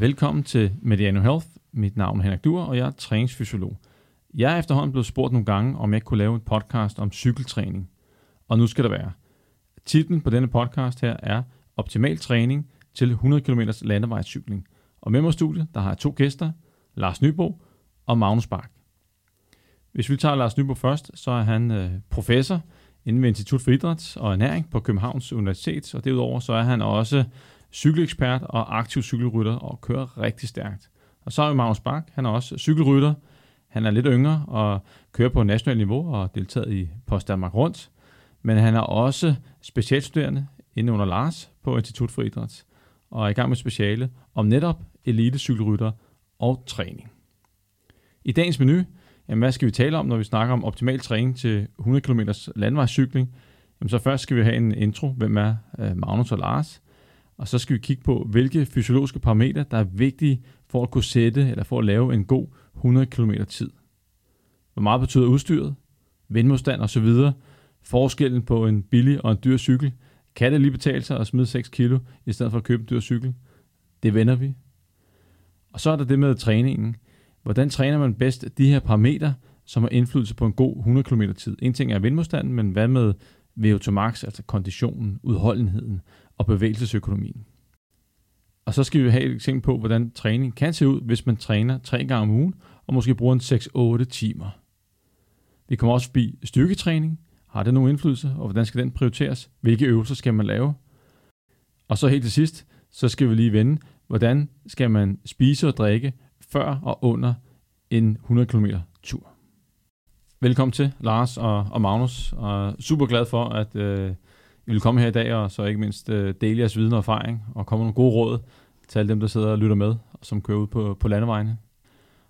Velkommen til Mediano Health. Mit navn er Henrik Duer, og jeg er træningsfysiolog. Jeg er efterhånden blevet spurgt nogle gange, om jeg kunne lave en podcast om cykeltræning. Og nu skal det være. Titlen på denne podcast her er Optimal træning til 100 km landevejscykling. Og med mig i studiet, der har jeg to gæster, Lars Nybo og Magnus Bak. Hvis vi tager Lars Nybo først, så er han øh, professor inden ved Institut for Idræt og Ernæring på Københavns Universitet, og derudover så er han også cykelekspert og aktiv cykelrytter og kører rigtig stærkt. Og så er vi Magnus Bak, han er også cykelrytter. Han er lidt yngre og kører på nationalt niveau og deltaget i Post Danmark Rundt. Men han er også specialstuderende inde under Lars på Institut for Idræt og er i gang med speciale om netop elitecykelrytter og træning. I dagens menu, jamen hvad skal vi tale om, når vi snakker om optimal træning til 100 km landvejscykling? Jamen så først skal vi have en intro, hvem er øh, Magnus og Lars, og så skal vi kigge på, hvilke fysiologiske parametre, der er vigtige for at kunne sætte eller for at lave en god 100 km tid. Hvor meget betyder udstyret, vindmodstand osv., forskellen på en billig og en dyr cykel. Kan det lige betale sig at smide 6 kilo, i stedet for at købe en dyr cykel? Det vender vi. Og så er der det med træningen. Hvordan træner man bedst de her parametre, som har indflydelse på en god 100 km tid? En ting er vindmodstanden, men hvad med VO2 max, altså konditionen, udholdenheden og bevægelsesøkonomien? Og så skal vi have et eksempel på, hvordan træning kan se ud, hvis man træner tre gange om ugen, og måske bruger en 6-8 timer. Vi kommer også forbi styrketræning. Har det nogen indflydelse, og hvordan skal den prioriteres? Hvilke øvelser skal man lave? Og så helt til sidst, så skal vi lige vende, hvordan skal man spise og drikke før og under en 100 km tur. Velkommen til, Lars og, og Magnus, og super glad for, at øh, i vil komme her i dag, og så ikke mindst øh, dele jeres viden og erfaring, og komme nogle gode råd til alle dem, der sidder og lytter med, og som kører ud på, på landevejene.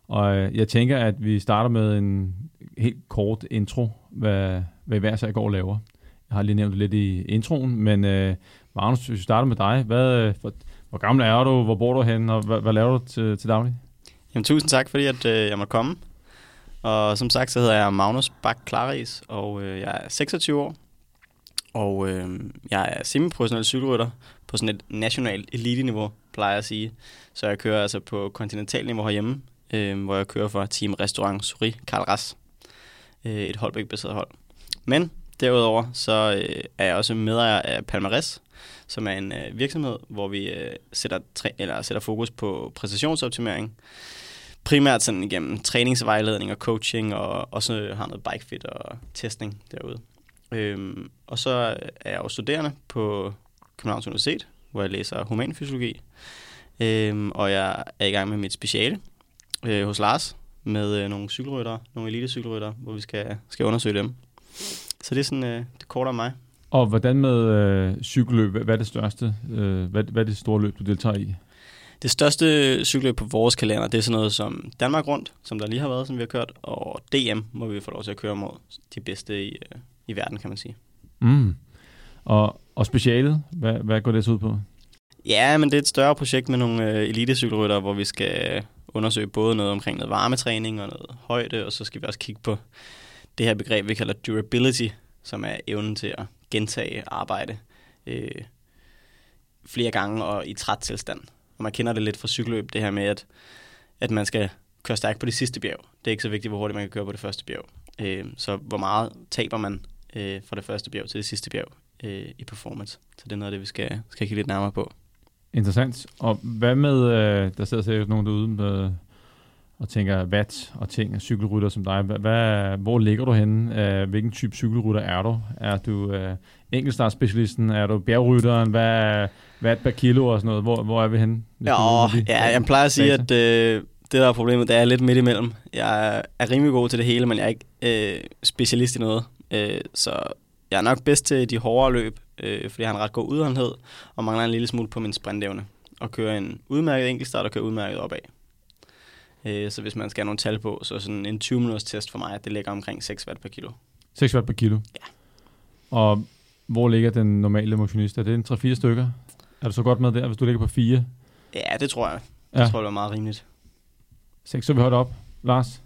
Og øh, jeg tænker, at vi starter med en helt kort intro, hvad, hvad hver sag går og laver. Jeg har lige nævnt det lidt i introen, men øh, Magnus, hvis vi starter med dig, hvad, øh, for, hvor, gammel er du, hvor bor du hen, og hvad, hvad laver du til, til daglig? Jamen, tusind tak, fordi at, øh, jeg måtte komme. Og som sagt, så hedder jeg Magnus Bak Klaris, og øh, jeg er 26 år. Og øh, jeg er semiprofessionel cykelrytter på sådan et nationalt elite-niveau, plejer jeg at sige. Så jeg kører altså på kontinentalniveau herhjemme, øh, hvor jeg kører for Team Restaurant Suri Karl Ras. Øh, et Holbæk-baseret hold. Men derudover så øh, er jeg også medejer af Palmares, som er en øh, virksomhed, hvor vi øh, sætter, træ- eller sætter fokus på præstationsoptimering. Primært sådan igennem træningsvejledning og coaching, og også har noget bikefit og testning derude. Øhm, og så er jeg jo studerende på Københavns Universitet, hvor jeg læser humanfysiologi. Øhm, og jeg er i gang med mit speciale øh, hos Lars med øh, nogle cykelrytter, nogle elitecykelrytter, hvor vi skal, skal undersøge dem. Så det er sådan øh, det korte om mig. Og hvordan med øh, cykelløb? Hvad, hvad er det største? Øh, hvad, hvad er det store løb, du deltager i? Det største cykelløb på vores kalender, det er sådan noget som Danmark Rundt, som der lige har været, som vi har kørt, og DM, hvor vi får lov til at køre mod de bedste i, øh, i verden, kan man sige. Mm. Og, og specialet, hvad, hvad går det så ud på? Ja, men det er et større projekt med nogle øh, elitecykelrytter, hvor vi skal undersøge både noget omkring noget varmetræning og noget højde, og så skal vi også kigge på det her begreb, vi kalder durability, som er evnen til at gentage arbejde øh, flere gange og i træt tilstand. Og man kender det lidt fra cykelløb, det her med, at, at man skal køre stærkt på det sidste bjerg. Det er ikke så vigtigt, hvor hurtigt man kan køre på det første bjerg. Øh, så hvor meget taber man øh, fra det første bjerg til det sidste bjerg øh, i performance. Så det er noget af det, vi skal, skal kigge lidt nærmere på. Interessant. Og hvad med, øh, der sidder sikkert nogen derude med, og tænker watt og ting af cykelrytter som dig. Hvad, hvad, hvor ligger du henne? Øh, hvilken type cykelrytter er du? Er du øh, enkeltstartspecialisten? Er du bjergrytteren? Hvad watt per kilo og sådan noget? Hvor, hvor er vi henne? Ja, ja, jeg plejer at sige, at øh, det der er problemet, det er lidt midt imellem. Jeg er rimelig god til det hele, men jeg er ikke øh, specialist i noget. Øh, så jeg er nok bedst til de hårdere løb, øh, fordi jeg har en ret god udholdenhed, og mangler en lille smule på min sprintevne. Og køre en udmærket enkeltstart og køre udmærket opad. Øh, så hvis man skal have nogle tal på, så sådan en 20 minutters test for mig, det ligger omkring 6 watt per kilo. 6 watt per kilo? Ja. Og hvor ligger den normale motionist? Er det en 3-4 stykker? Er du så godt med der, hvis du ligger på 4? Ja, det tror jeg. Det Ja. tror jeg er meget rimeligt. 6, så vi holder op. Lars,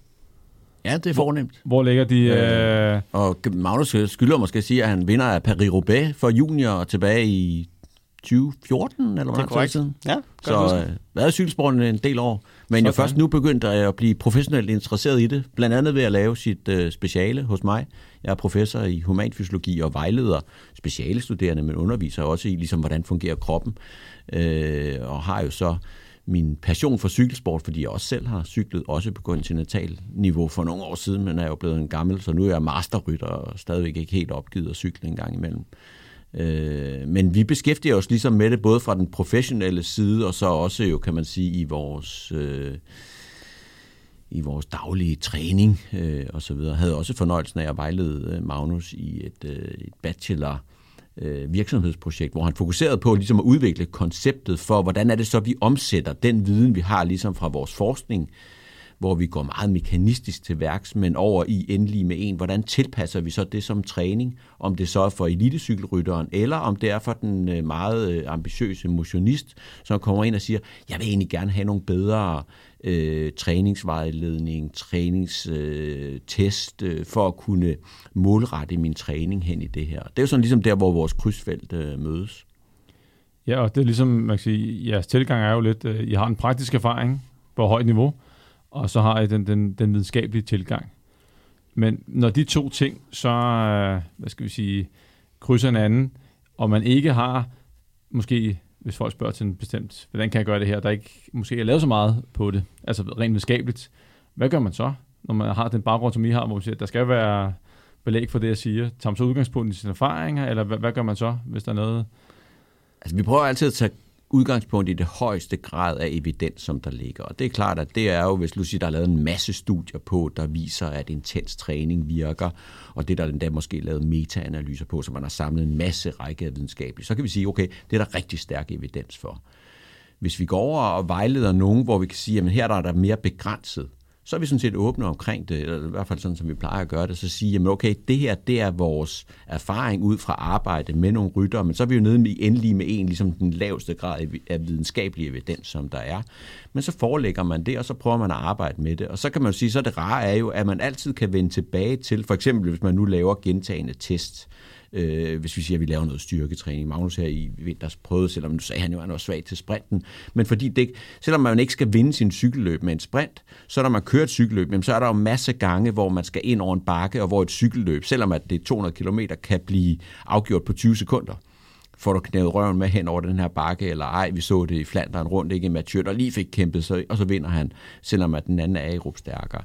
Ja, det er fornemt. hvor ligger de... Øh, Og Magnus skylder måske at sige, at han vinder af Paris-Roubaix for junior tilbage i 2014, eller hvor Det er siden. Ja, Så øh, været i cykelsporten en del år. Men jeg Sådan. først nu begyndt at blive professionelt interesseret i det. Blandt andet ved at lave sit øh, speciale hos mig. Jeg er professor i humanfysiologi og vejleder speciale studerende, men underviser også i, ligesom, hvordan fungerer kroppen. Øh, og har jo så min passion for cykelsport, fordi jeg også selv har cyklet, også på kontinental niveau for nogle år siden, men er jo blevet en gammel, så nu er jeg masterrytter og stadigvæk ikke helt opgivet at cykle en gang imellem. Øh, men vi beskæftiger os ligesom med det, både fra den professionelle side, og så også jo, kan man sige, i vores, øh, i vores daglige træning øh, og så videre. Jeg havde også fornøjelsen af at vejlede øh, Magnus i et, øh, et bachelor øh, virksomhedsprojekt, hvor han fokuserede på ligesom at udvikle konceptet for, hvordan er det så, vi omsætter den viden, vi har ligesom fra vores forskning, hvor vi går meget mekanistisk til værks, men over i endelig med en, hvordan tilpasser vi så det som træning, om det så er for elitecykelrytteren, eller om det er for den øh, meget øh, ambitiøse motionist, som kommer ind og siger, jeg vil egentlig gerne have nogle bedre øh, træningsvejledning, træningstest, øh, øh, for at kunne målrette min træning hen i det her. Det er jo sådan ligesom der, hvor vores krydsfelt øh, mødes. Ja, og det er ligesom, man kan sige, jeres tilgang er jo lidt, øh, I har en praktisk erfaring på højt niveau, og så har I den, den, den videnskabelige tilgang. Men når de to ting, så, øh, hvad skal vi sige, krydser hinanden, og man ikke har, måske, hvis folk spørger til en bestemt, hvordan kan jeg gøre det her, der ikke måske er lavet så meget på det, altså rent videnskabeligt, hvad gør man så, når man har den baggrund, som I har, hvor man siger, at der skal være belæg for det, jeg siger? Tager man så udgangspunkt i sine erfaringer, eller hvad, hvad gør man så, hvis der er noget? Altså, vi prøver altid at tage udgangspunkt i det højeste grad af evidens, som der ligger. Og det er klart, at det er jo, hvis Lucy, der er lavet en masse studier på, der viser, at intens træning virker, og det der den endda måske lavet meta-analyser på, så man har samlet en masse række af videnskabelige, så kan vi sige, okay, det er der rigtig stærk evidens for. Hvis vi går over og vejleder nogen, hvor vi kan sige, at her der er der mere begrænset, så er vi sådan set åbne omkring det, eller i hvert fald sådan, som vi plejer at gøre det, så sige, jamen okay, det her, det er vores erfaring ud fra arbejde med nogle ryttere, men så er vi jo nede i endelig med en, ligesom den laveste grad af videnskabelig evidens, som der er. Men så forelægger man det, og så prøver man at arbejde med det. Og så kan man jo sige, så det rare er jo, at man altid kan vende tilbage til, for eksempel hvis man nu laver gentagende tests, øh, øh, hvis vi siger, at vi laver noget styrketræning. Magnus her i vinters prøvede, selvom nu sagde han jo, at han var svag til sprinten, men fordi det, selvom man ikke skal vinde sin cykelløb med en sprint, så når man kører et cykelløb, jamen, så er der jo masse gange, hvor man skal ind over en bakke, og hvor et cykelløb, selvom at det er 200 km, kan blive afgjort på 20 sekunder får du knævet røven med hen over den her bakke, eller ej, vi så det i Flanderen rundt, ikke? Mathieu, der lige fik kæmpet sig, og så vinder han, selvom at den anden er i stærkere.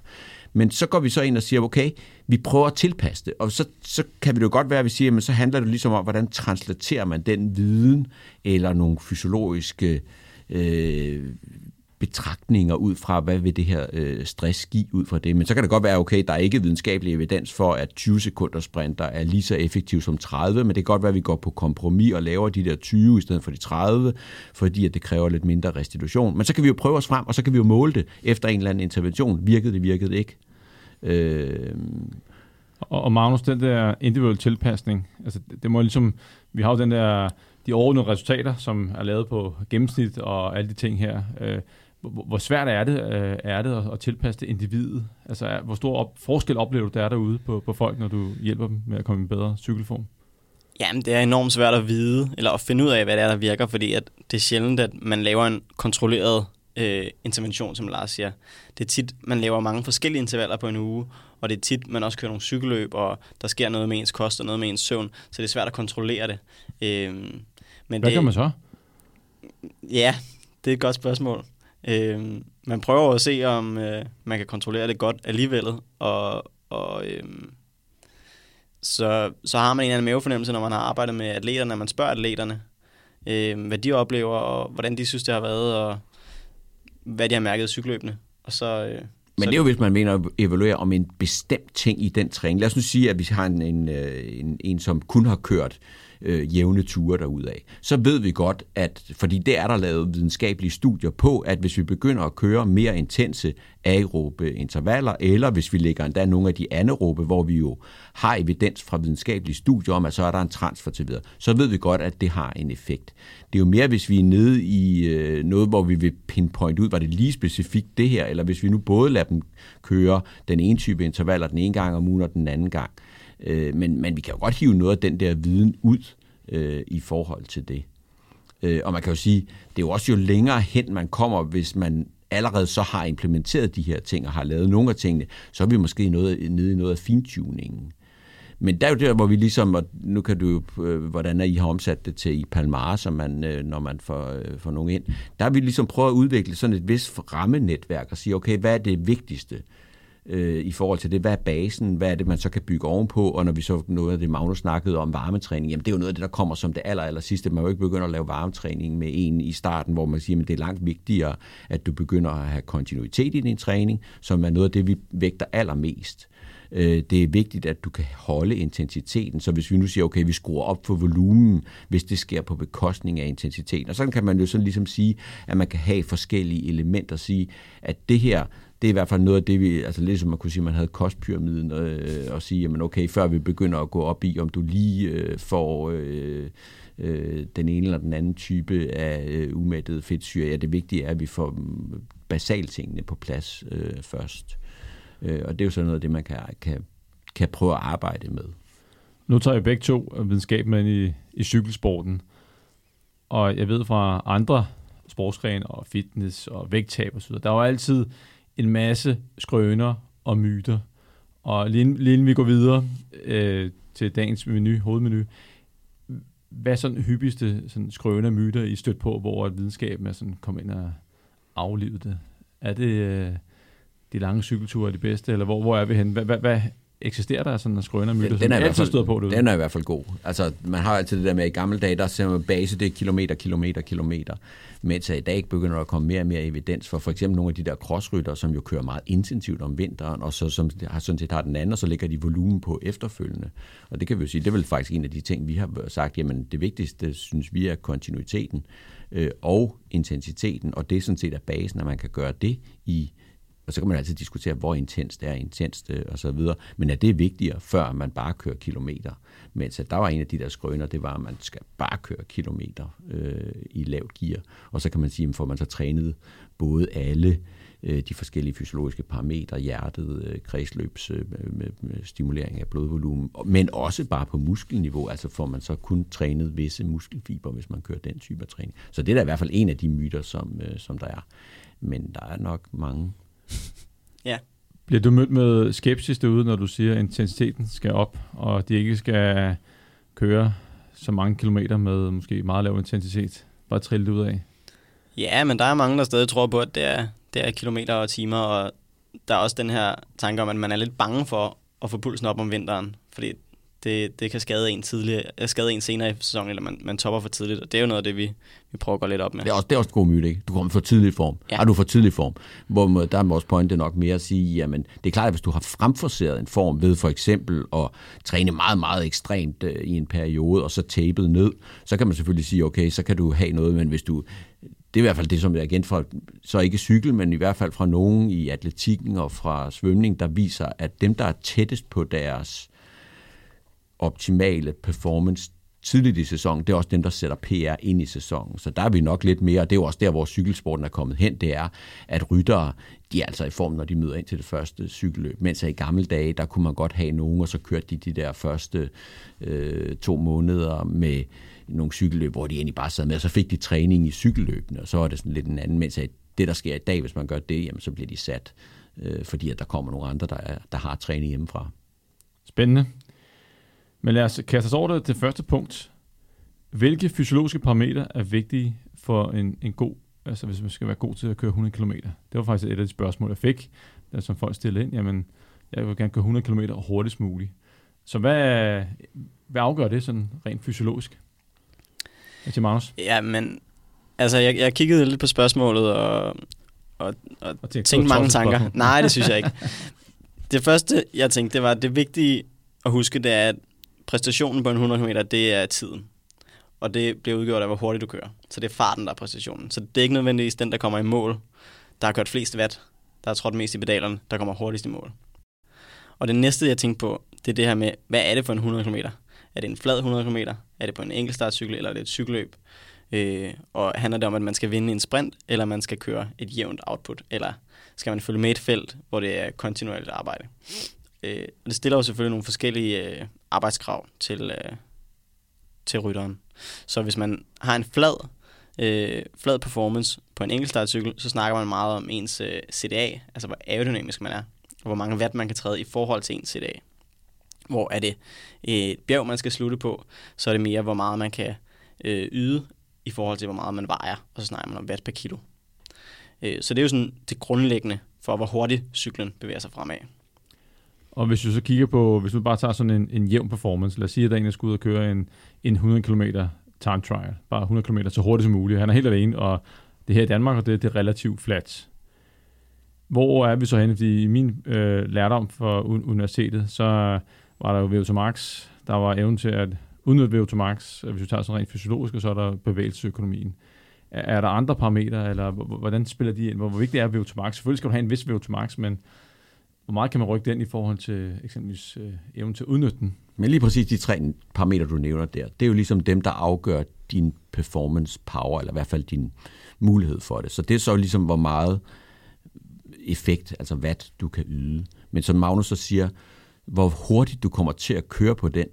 Men så går vi så ind og siger, okay, vi prøver at tilpasse det, og så, så kan det jo godt være, at vi siger, men så handler det ligesom om, hvordan translaterer man den viden, eller nogle fysiologiske øh, betragtninger ud fra, hvad vil det her øh, stress give ud fra det. Men så kan det godt være, okay, der er ikke videnskabelig evidens for, at 20 sekunder sprinter er lige så effektiv som 30, men det kan godt være, at vi går på kompromis og laver de der 20 i stedet for de 30, fordi at det kræver lidt mindre restitution. Men så kan vi jo prøve os frem, og så kan vi jo måle det efter en eller anden intervention. Virkede det, virkede det ikke? Øh, Og, og Magnus, den der individuelle tilpasning, altså det, det må ligesom, vi har jo den der, de overordnede resultater, som er lavet på gennemsnit og alle de ting her. Øh, hvor, hvor svært er det, øh, er det at, at tilpasse det individet? Altså er, hvor stor op, forskel oplever du der er derude på, på folk, når du hjælper dem med at komme i en bedre cykelform? Jamen, det er enormt svært at vide, eller at finde ud af, hvad det er, der virker, fordi at det er sjældent, at man laver en kontrolleret øh, intervention, som Lars siger. Det er tit, man laver mange forskellige intervaller på en uge, og det er tit, man også kører nogle cykelløb, og der sker noget med ens kost og noget med ens søvn, så det er svært at kontrollere det. Øh, men Hvad det, gør man så? Ja, det er et godt spørgsmål. Øh, man prøver at se, om øh, man kan kontrollere det godt alligevel, og, og øh, så, så har man en eller anden mavefornemmelse, når man har arbejdet med atleterne, når man spørger atleterne, øh, hvad de oplever, og hvordan de synes, det har været, og hvad de har mærket i cykelløbene. Og så, øh, Men det er jo, hvis man mener at evaluere om en bestemt ting i den træning. Lad os nu sige, at vi har en, en, øh, en, en som kun har kørt øh, jævne ture derudad. Så ved vi godt, at fordi det er der lavet videnskabelige studier på, at hvis vi begynder at køre mere intense aerobe intervaller, eller hvis vi lægger endda nogle af de anaerobe, hvor vi jo har evidens fra videnskabelige studier om, at så er der en transfer til videre, så ved vi godt, at det har en effekt. Det er jo mere, hvis vi er nede i øh, noget, hvor vi vil pinpoint ud, var det lige specifikt det her, eller hvis vi nu både lader dem køre den ene type intervaller den ene gang om ugen og den anden gang. Øh, Øh, men, men vi kan jo godt hive noget af den der viden ud øh, i forhold til det. Øh, og man kan jo sige, det er jo også jo længere hen man kommer, hvis man allerede så har implementeret de her ting og har lavet nogle af tingene, så er vi måske noget, nede i noget af fintuningen. Men der er jo der, hvor vi ligesom, og nu kan du jo, øh, hvordan er I har omsat det til i Palmar, som man, øh, når man får, øh, får nogen ind, der har vi ligesom prøvet at udvikle sådan et vist rammenetværk og sige, okay, hvad er det vigtigste? Øh, i forhold til det. Hvad er basen? Hvad er det, man så kan bygge ovenpå? Og når vi så noget af det, Magnus snakkede om varmetræning, jamen det er jo noget af det, der kommer som det aller, aller sidste. Man må jo ikke begynde at lave varmetræning med en i starten, hvor man siger, at det er langt vigtigere, at du begynder at have kontinuitet i din træning, som er noget af det, vi vægter allermest. Øh, det er vigtigt, at du kan holde intensiteten. Så hvis vi nu siger, okay, vi skruer op for volumen, hvis det sker på bekostning af intensiteten. Og sådan kan man jo sådan ligesom sige, at man kan have forskellige elementer. Sige, at det her, det er i hvert fald noget af det, vi, altså lidt som man kunne sige, man havde kostpyramiden, øh, og sige, jamen okay, før vi begynder at gå op i, om du lige øh, får øh, øh, den ene eller den anden type af øh, umættet fedtsyre, ja, det vigtige er, at vi får mm, basaltingene på plads øh, først. Øh, og det er jo sådan noget af det, man kan, kan, kan prøve at arbejde med. Nu tager jeg begge to øh, videnskabsmænd i, i cykelsporten, og jeg ved fra andre sportsgren og fitness og vægttab og så videre, der er jo altid en masse skrøner og myter. Og lige, lige inden vi går videre øh, til dagens menu, hovedmenu, hvad er sådan hyppigste sådan skrøner myter, I stødt på, hvor videnskaben er sådan kommet ind og aflivet det? Er det øh, de lange cykelture er de bedste, eller hvor, hvor er vi henne? Hvad, hvad, hvad eksisterer der sådan en skrøner myter, den, den er som altid stået på det? Den er i hvert fald god. Altså, man har altid det der med, at i gamle dage, der ser man base, det er kilometer, kilometer, kilometer. Mens i dag begynder der at komme mere og mere evidens for for eksempel nogle af de der crossrytter, som jo kører meget intensivt om vinteren, og så som har sådan set har den anden, og så lægger de volumen på efterfølgende. Og det kan vi jo sige, det er vel faktisk en af de ting, vi har sagt, jamen det vigtigste, synes vi, er kontinuiteten øh, og intensiteten, og det er sådan set er basen, at man kan gøre det i og så kan man altid diskutere, hvor intenst det er intenst øh, og så videre. Men er det vigtigere, før man bare kører kilometer. Mens at der var en af de der skrøner, det var, at man skal bare køre kilometer øh, i lavt gear. Og så kan man sige, at får man så trænet både alle øh, de forskellige fysiologiske parametre, hjertet, øh, kredsløbs, øh, med, med stimulering af blodvolumen, men også bare på muskelniveau, altså får man så kun trænet visse muskelfiber, hvis man kører den type af træning. Så det er da i hvert fald en af de myter, som, øh, som der er. Men der er nok mange ja. Bliver du mødt med skepsis derude, når du siger, at intensiteten skal op, og de ikke skal køre så mange kilometer med måske meget lav intensitet? Bare trille det ud af? Ja, men der er mange, der stadig tror på, at det er, det er kilometer og timer, og der er også den her tanke om, at man er lidt bange for at få pulsen op om vinteren, fordi det, det kan skade en, tidligere, øh, skade en senere i sæsonen, eller man, man topper for tidligt, og det er jo noget af det, vi, vi prøver at gå lidt op med. Det er også, det er også en god myte, ikke? Du kommer for tidlig form. Ja. Er du for tidlig form? Hvor der er vores pointe nok mere at sige, jamen, det er klart, at hvis du har fremforseret en form ved for eksempel at træne meget, meget ekstremt øh, i en periode, og så tabet ned, så kan man selvfølgelig sige, okay, så kan du have noget, men hvis du det er i hvert fald det, som er igen fra, så ikke cykel, men i hvert fald fra nogen i atletikken og fra svømning, der viser, at dem, der er tættest på deres optimale performance tidligt i sæsonen, det er også dem, der sætter PR ind i sæsonen. Så der er vi nok lidt mere, og det er jo også der, hvor cykelsporten er kommet hen, det er, at ryttere, de er altså i form, når de møder ind til det første cykelløb. Mens i gamle dage, der kunne man godt have nogen, og så kørte de de der første øh, to måneder med nogle cykelløb, hvor de egentlig bare sad med, og så fik de træning i cykelløbene, og så var det sådan lidt en anden. Mens det, der sker i dag, hvis man gør det, jamen, så bliver de sat, øh, fordi at der kommer nogle andre, der, er, der har træning hjemmefra. Spændende. Men lad os kaste os over det, det første punkt. Hvilke fysiologiske parametre er vigtige for en, en god, altså hvis man skal være god til at køre 100 km? Det var faktisk et af de spørgsmål, jeg fik, der som folk stillede ind. Jamen, jeg vil gerne køre 100 km hurtigst muligt. Så hvad, hvad afgør det sådan rent fysiologisk? Til Magnus? Ja, men altså, jeg, jeg kiggede lidt på spørgsmålet og, og, og, og tænkte, tænkte mange tanker. Nej, det synes jeg ikke. det første, jeg tænkte, det var, at det vigtige at huske, det er, at præstationen på en 100 km, det er tiden. Og det bliver udgjort af, hvor hurtigt du kører. Så det er farten, der er præstationen. Så det er ikke nødvendigvis den, der kommer i mål, der har kørt flest watt, der har trådt mest i pedalerne, der kommer hurtigst i mål. Og det næste, jeg tænkte på, det er det her med, hvad er det for en 100 km? Er det en flad 100 km? Er det på en enkeltstartcykel, eller er det et cykelløb? Øh, og handler det om, at man skal vinde en sprint, eller man skal køre et jævnt output, eller skal man følge med et felt, hvor det er kontinuerligt arbejde? Øh, det stiller jo selvfølgelig nogle forskellige øh, arbejdskrav til, øh, til rytteren. Så hvis man har en flad øh, flad performance på en enkeltstartcykel, så snakker man meget om ens øh, CDA, altså hvor aerodynamisk man er, og hvor mange watt man kan træde i forhold til ens CDA. Hvor er det et bjerg, man skal slutte på, så er det mere, hvor meget man kan øh, yde i forhold til, hvor meget man vejer, og så snakker man om watt per kilo. Øh, så det er jo sådan det grundlæggende for, hvor hurtigt cyklen bevæger sig fremad. Og hvis du så kigger på, hvis du bare tager sådan en, en jævn performance, lad os sige, at der er en, der skal ud og køre en, en 100 km time trial, bare 100 km så hurtigt som muligt. Han er helt alene, og det her i Danmark, og det, det er relativt flat. Hvor er vi så henne? Fordi i min øh, lærdom for universitetet, så var der jo VO2 Max, der var evnen til at udnytte VO2 Max, hvis vi tager sådan rent fysiologisk, og så er der bevægelsesøkonomien. Er, er der andre parametre, eller hvordan spiller de ind? Hvor, hvor vigtigt er VO2 Max? Selvfølgelig skal du have en vis VO2 Max, men hvor meget kan man rykke den i forhold til øh, eksempelvis øh, evnen til at udnytte den? Men lige præcis de tre parametre, du nævner der, det er jo ligesom dem, der afgør din performance power, eller i hvert fald din mulighed for det. Så det er så ligesom, hvor meget effekt, altså hvad du kan yde. Men som Magnus så siger, hvor hurtigt du kommer til at køre på den,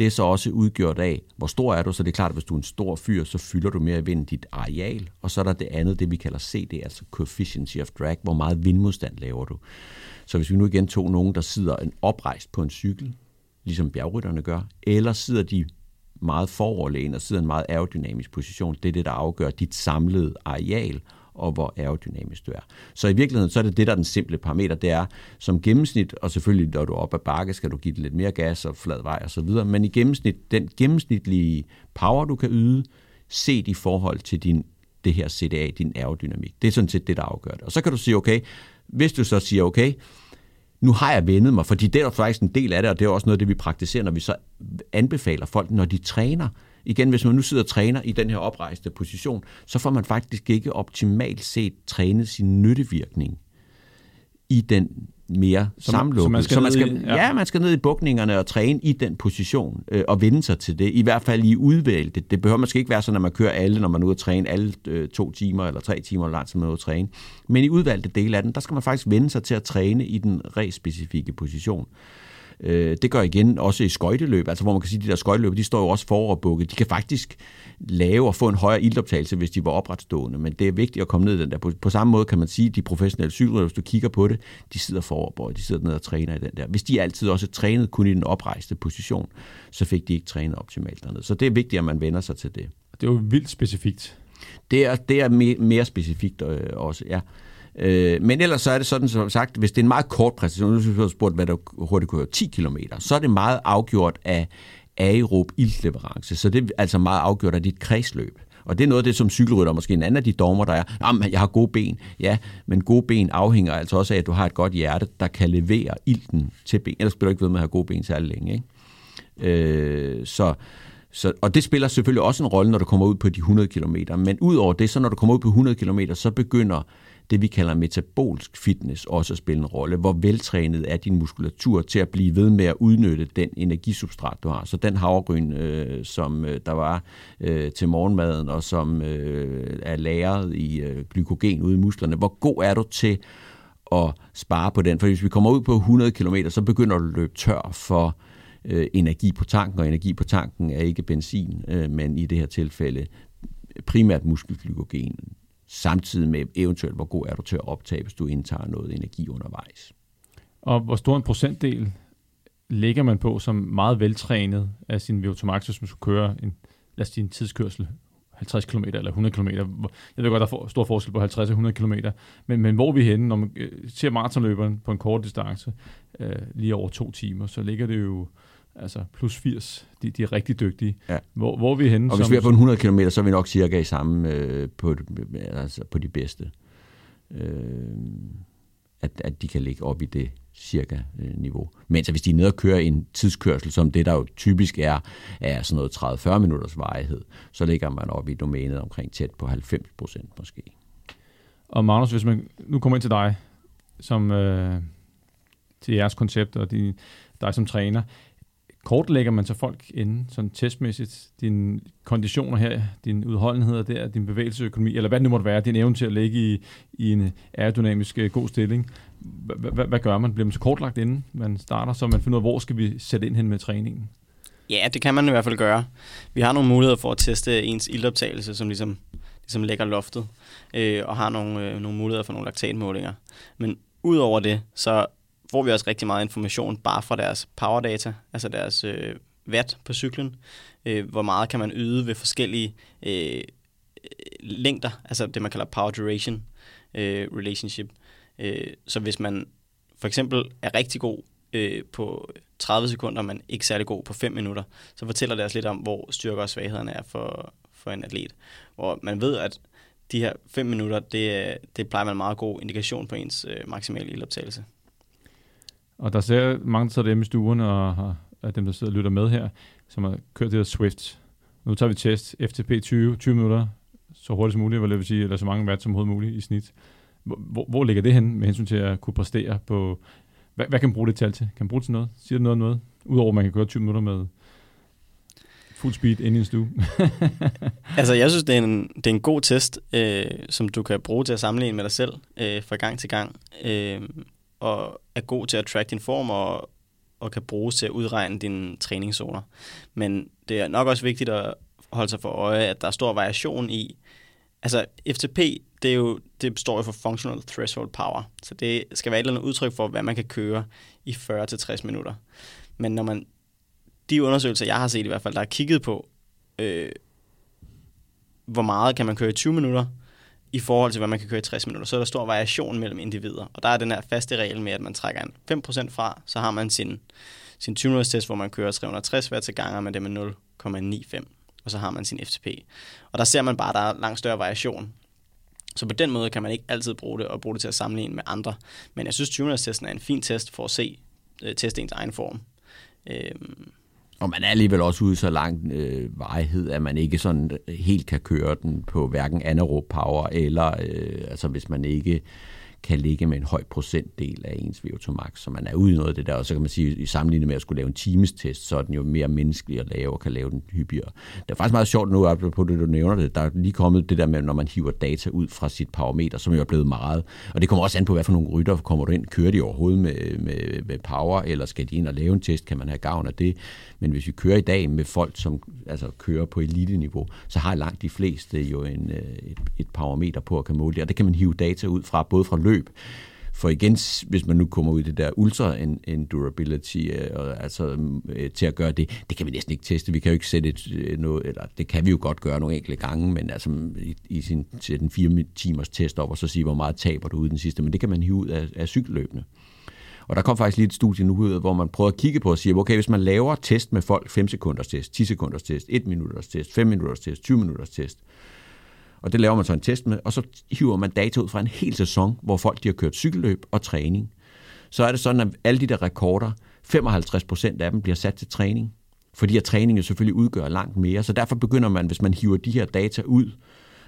det er så også udgjort af, hvor stor er du, så det er klart, at hvis du er en stor fyr, så fylder du mere i vind dit areal, og så er der det andet, det vi kalder CD, altså coefficient of drag, hvor meget vindmodstand laver du. Så hvis vi nu igen tog nogen, der sidder en oprejst på en cykel, ligesom bjergrytterne gør, eller sidder de meget foroverlæn og sidder i en meget aerodynamisk position, det er det, der afgør dit samlede areal, og hvor aerodynamisk du er. Så i virkeligheden, så er det det, der er den simple parameter, det er som gennemsnit, og selvfølgelig når du er op ad bakke, skal du give det lidt mere gas og flad vej og så videre, men i gennemsnit, den gennemsnitlige power, du kan yde, set i forhold til din, det her CDA, din aerodynamik. Det er sådan set det, der afgør det. Og så kan du sige, okay, hvis du så siger, okay, nu har jeg vendet mig, fordi det er faktisk en del af det, og det er også noget af det, vi praktiserer, når vi så anbefaler folk, når de træner. Igen, hvis man nu sidder og træner i den her oprejste position, så får man faktisk ikke optimalt set trænet sin nyttevirkning i den mere så, samlukket. Så man skal, så man skal, i, ja. ja, man skal ned i bukningerne og træne i den position øh, og vende sig til det. I hvert fald i udvalgte. Det behøver måske ikke være sådan, at man kører alle, når man er ude at træne alle øh, to timer eller tre timer eller langt, man er ude at træne. Men i udvalgte dele af den, der skal man faktisk vende sig til at træne i den re-specifikke position. Øh, det gør igen også i skøjteløb, altså hvor man kan sige, at de der skøjteløb, de står jo også foroverbukket. De kan faktisk lave og få en højere ildoptagelse, hvis de var opretstående, men det er vigtigt at komme ned i den der. På, på samme måde kan man sige, at de professionelle cykelrytter, hvis du kigger på det, de sidder foroverbukket, de sidder ned og træner i den der. Hvis de altid også trænet kun i den oprejste position, så fik de ikke trænet optimalt dernede. Så det er vigtigt, at man vender sig til det. Det er jo vildt specifikt. Det er, det er mere, mere specifikt øh, også, ja. Øh, men ellers så er det sådan, som sagt, hvis det er en meget kort præstation, nu har spurgt, hvad der hurtigt kører 10 km, så er det meget afgjort af aerob iltleverance. Så det er altså meget afgjort af dit kredsløb. Og det er noget af det, som cykelrytter, måske en anden af de dommer, der er, ah, jamen, jeg har gode ben. Ja, men gode ben afhænger altså også af, at du har et godt hjerte, der kan levere ilten til ben. Ellers bliver du ikke ved med at have gode ben særlig længe. Ikke? Øh, så, så, og det spiller selvfølgelig også en rolle, når du kommer ud på de 100 km. Men ud over det, så når du kommer ud på 100 km, så begynder det, vi kalder metabolsk fitness, også spille en rolle. Hvor veltrænet er din muskulatur til at blive ved med at udnytte den energisubstrat, du har. Så den havregryn, øh, som øh, der var øh, til morgenmaden, og som øh, er lagret i øh, glykogen ude i musklerne, hvor god er du til at spare på den? For hvis vi kommer ud på 100 km, så begynder du at løbe tør for øh, energi på tanken, og energi på tanken er ikke benzin, øh, men i det her tilfælde primært muskelglykogen samtidig med eventuelt, hvor god er du til at optage, hvis du indtager noget energi undervejs. Og hvor stor en procentdel ligger man på som meget veltrænet af sin VO2 max, hvis man skulle køre en, lad os sige, en tidskørsel 50 km eller 100 km. Jeg ved godt, der er stor forskel på 50 og 100 km, men, men hvor er vi henne, når man øh, ser maratonløberen på en kort distance, øh, lige over to timer, så ligger det jo altså plus 80. De, de er rigtig dygtige. Ja. Hvor, hvor er vi henne? Og hvis som, vi er på 100 km, så er vi nok cirka i samme øh, på, altså på de bedste. Øh, at, at de kan ligge op i det cirka øh, niveau. Mens hvis de er nede og kører en tidskørsel, som det der jo typisk er, er sådan noget 30-40 minutters varighed, så ligger man op i domænet omkring tæt på 90 procent måske. Og Magnus, hvis man nu kommer ind til dig, som øh, til jeres koncept, og de, dig som træner, kortlægger man så folk inden, sådan testmæssigt, dine konditioner her, din udholdenhed der, din bevægelsesøkonomi, eller hvad det nu måtte være, din evne til at ligge i, i en aerodynamisk øh, god stilling. Hvad gør man? Bliver man så kortlagt inden man starter, så man finder ud af, hvor skal vi sætte ind hen med træningen? Ja, det kan man i hvert fald gøre. Vi har nogle muligheder for at teste ens ildoptagelse, som ligesom, ligesom lægger loftet øh, og har nogle, øh, nogle muligheder for nogle laktatmålinger. Men udover det, så får vi også rigtig meget information bare fra deres powerdata, altså deres øh, watt på cyklen. Øh, hvor meget kan man yde ved forskellige øh, længder, altså det man kalder power duration øh, relationship. Øh, så hvis man for eksempel er rigtig god øh, på 30 sekunder, men ikke særlig god på 5 minutter, så fortæller det os lidt om, hvor styrker og svaghederne er for, for en atlet. Hvor man ved, at de her 5 minutter, det, det plejer man en meget god indikation på ens øh, maksimale ildoptagelse. Og der ser mange, der sidder hjemme i stuen, og af dem, der sidder og lytter med her, som har kørt det her Swift. Nu tager vi test FTP 20, 20 minutter, så hurtigt som muligt, hvad det vil sige, eller så mange watt som overhovedet muligt i snit. Hvor, hvor ligger det hen med hensyn til at kunne præstere på... Hvad, hvad kan man bruge det tal til? Kan man bruge det til noget? Siger det noget noget? Udover at man kan køre 20 minutter med fuld speed ind i en stue. altså, jeg synes, det er en, det er en god test, øh, som du kan bruge til at sammenligne med dig selv øh, fra gang til gang. Øh, og er god til at track din form og, og kan bruges til at udregne dine træningszoner. Men det er nok også vigtigt at holde sig for øje, at der er stor variation i, altså FTP, det, er jo, det består jo for Functional Threshold Power, så det skal være et eller andet udtryk for, hvad man kan køre i 40-60 minutter. Men når man, de undersøgelser, jeg har set i hvert fald, der har kigget på, øh, hvor meget kan man køre i 20 minutter, i forhold til, hvad man kan køre i 60 minutter. Så er der stor variation mellem individer. Og der er den her faste regel med, at man trækker en 5% fra, så har man sin, sin 20 test, hvor man kører 360 hver til ganger med det med 0,95. Og så har man sin FTP. Og der ser man bare, at der er langt større variation. Så på den måde kan man ikke altid bruge det og bruge det til at sammenligne med andre. Men jeg synes, 20 testen er en fin test for at se, øh, teste ens egen form. Øhm, og man er alligevel også ude så lang øh, vejhed, at man ikke sådan helt kan køre den på hverken anaerob power, eller øh, altså hvis man ikke kan ligge med en høj procentdel af ens VO2 max, så man er ude i noget af det der, og så kan man sige, i sammenligning med at skulle lave en timestest, så er den jo mere menneskelig at lave, og kan lave den hyppigere. Det er faktisk meget sjovt nu, på det, du nævner det, der er lige kommet det der med, når man hiver data ud fra sit parameter, som jo er blevet meget, og det kommer også an på, hvad for nogle rytter kommer du ind, kører de overhovedet med, med, med power, eller skal de ind og lave en test, kan man have gavn af det, men hvis vi kører i dag med folk, som altså, kører på elite-niveau, så har langt de fleste jo en, øh, et, et parameter på at kan måle det, og det kan man hive data ud fra, både fra løb, for igen, hvis man nu kommer ud i det der ultra endurability, øh, altså mm, øh, til at gøre det, det kan vi næsten ikke teste. Vi kan jo ikke sætte et, øh, noget, eller det kan vi jo godt gøre nogle enkelte gange, men altså mm, i, i sin, sætte den fire timers test op, og så sige, hvor meget taber du ud den sidste, men det kan man hive ud af, af cykelløbene. Og der kom faktisk lige et studie nu ud, hvor man prøver at kigge på og sige, okay, hvis man laver test med folk, 5 sekunders test, 10 sekunders test, 1 minutters test, 5 minutters test, 20 minutters test, og det laver man så en test med, og så hiver man data ud fra en hel sæson, hvor folk de har kørt cykelløb og træning. Så er det sådan, at alle de der rekorder, 55 procent af dem bliver sat til træning. Fordi at træning jo selvfølgelig udgør langt mere. Så derfor begynder man, hvis man hiver de her data ud,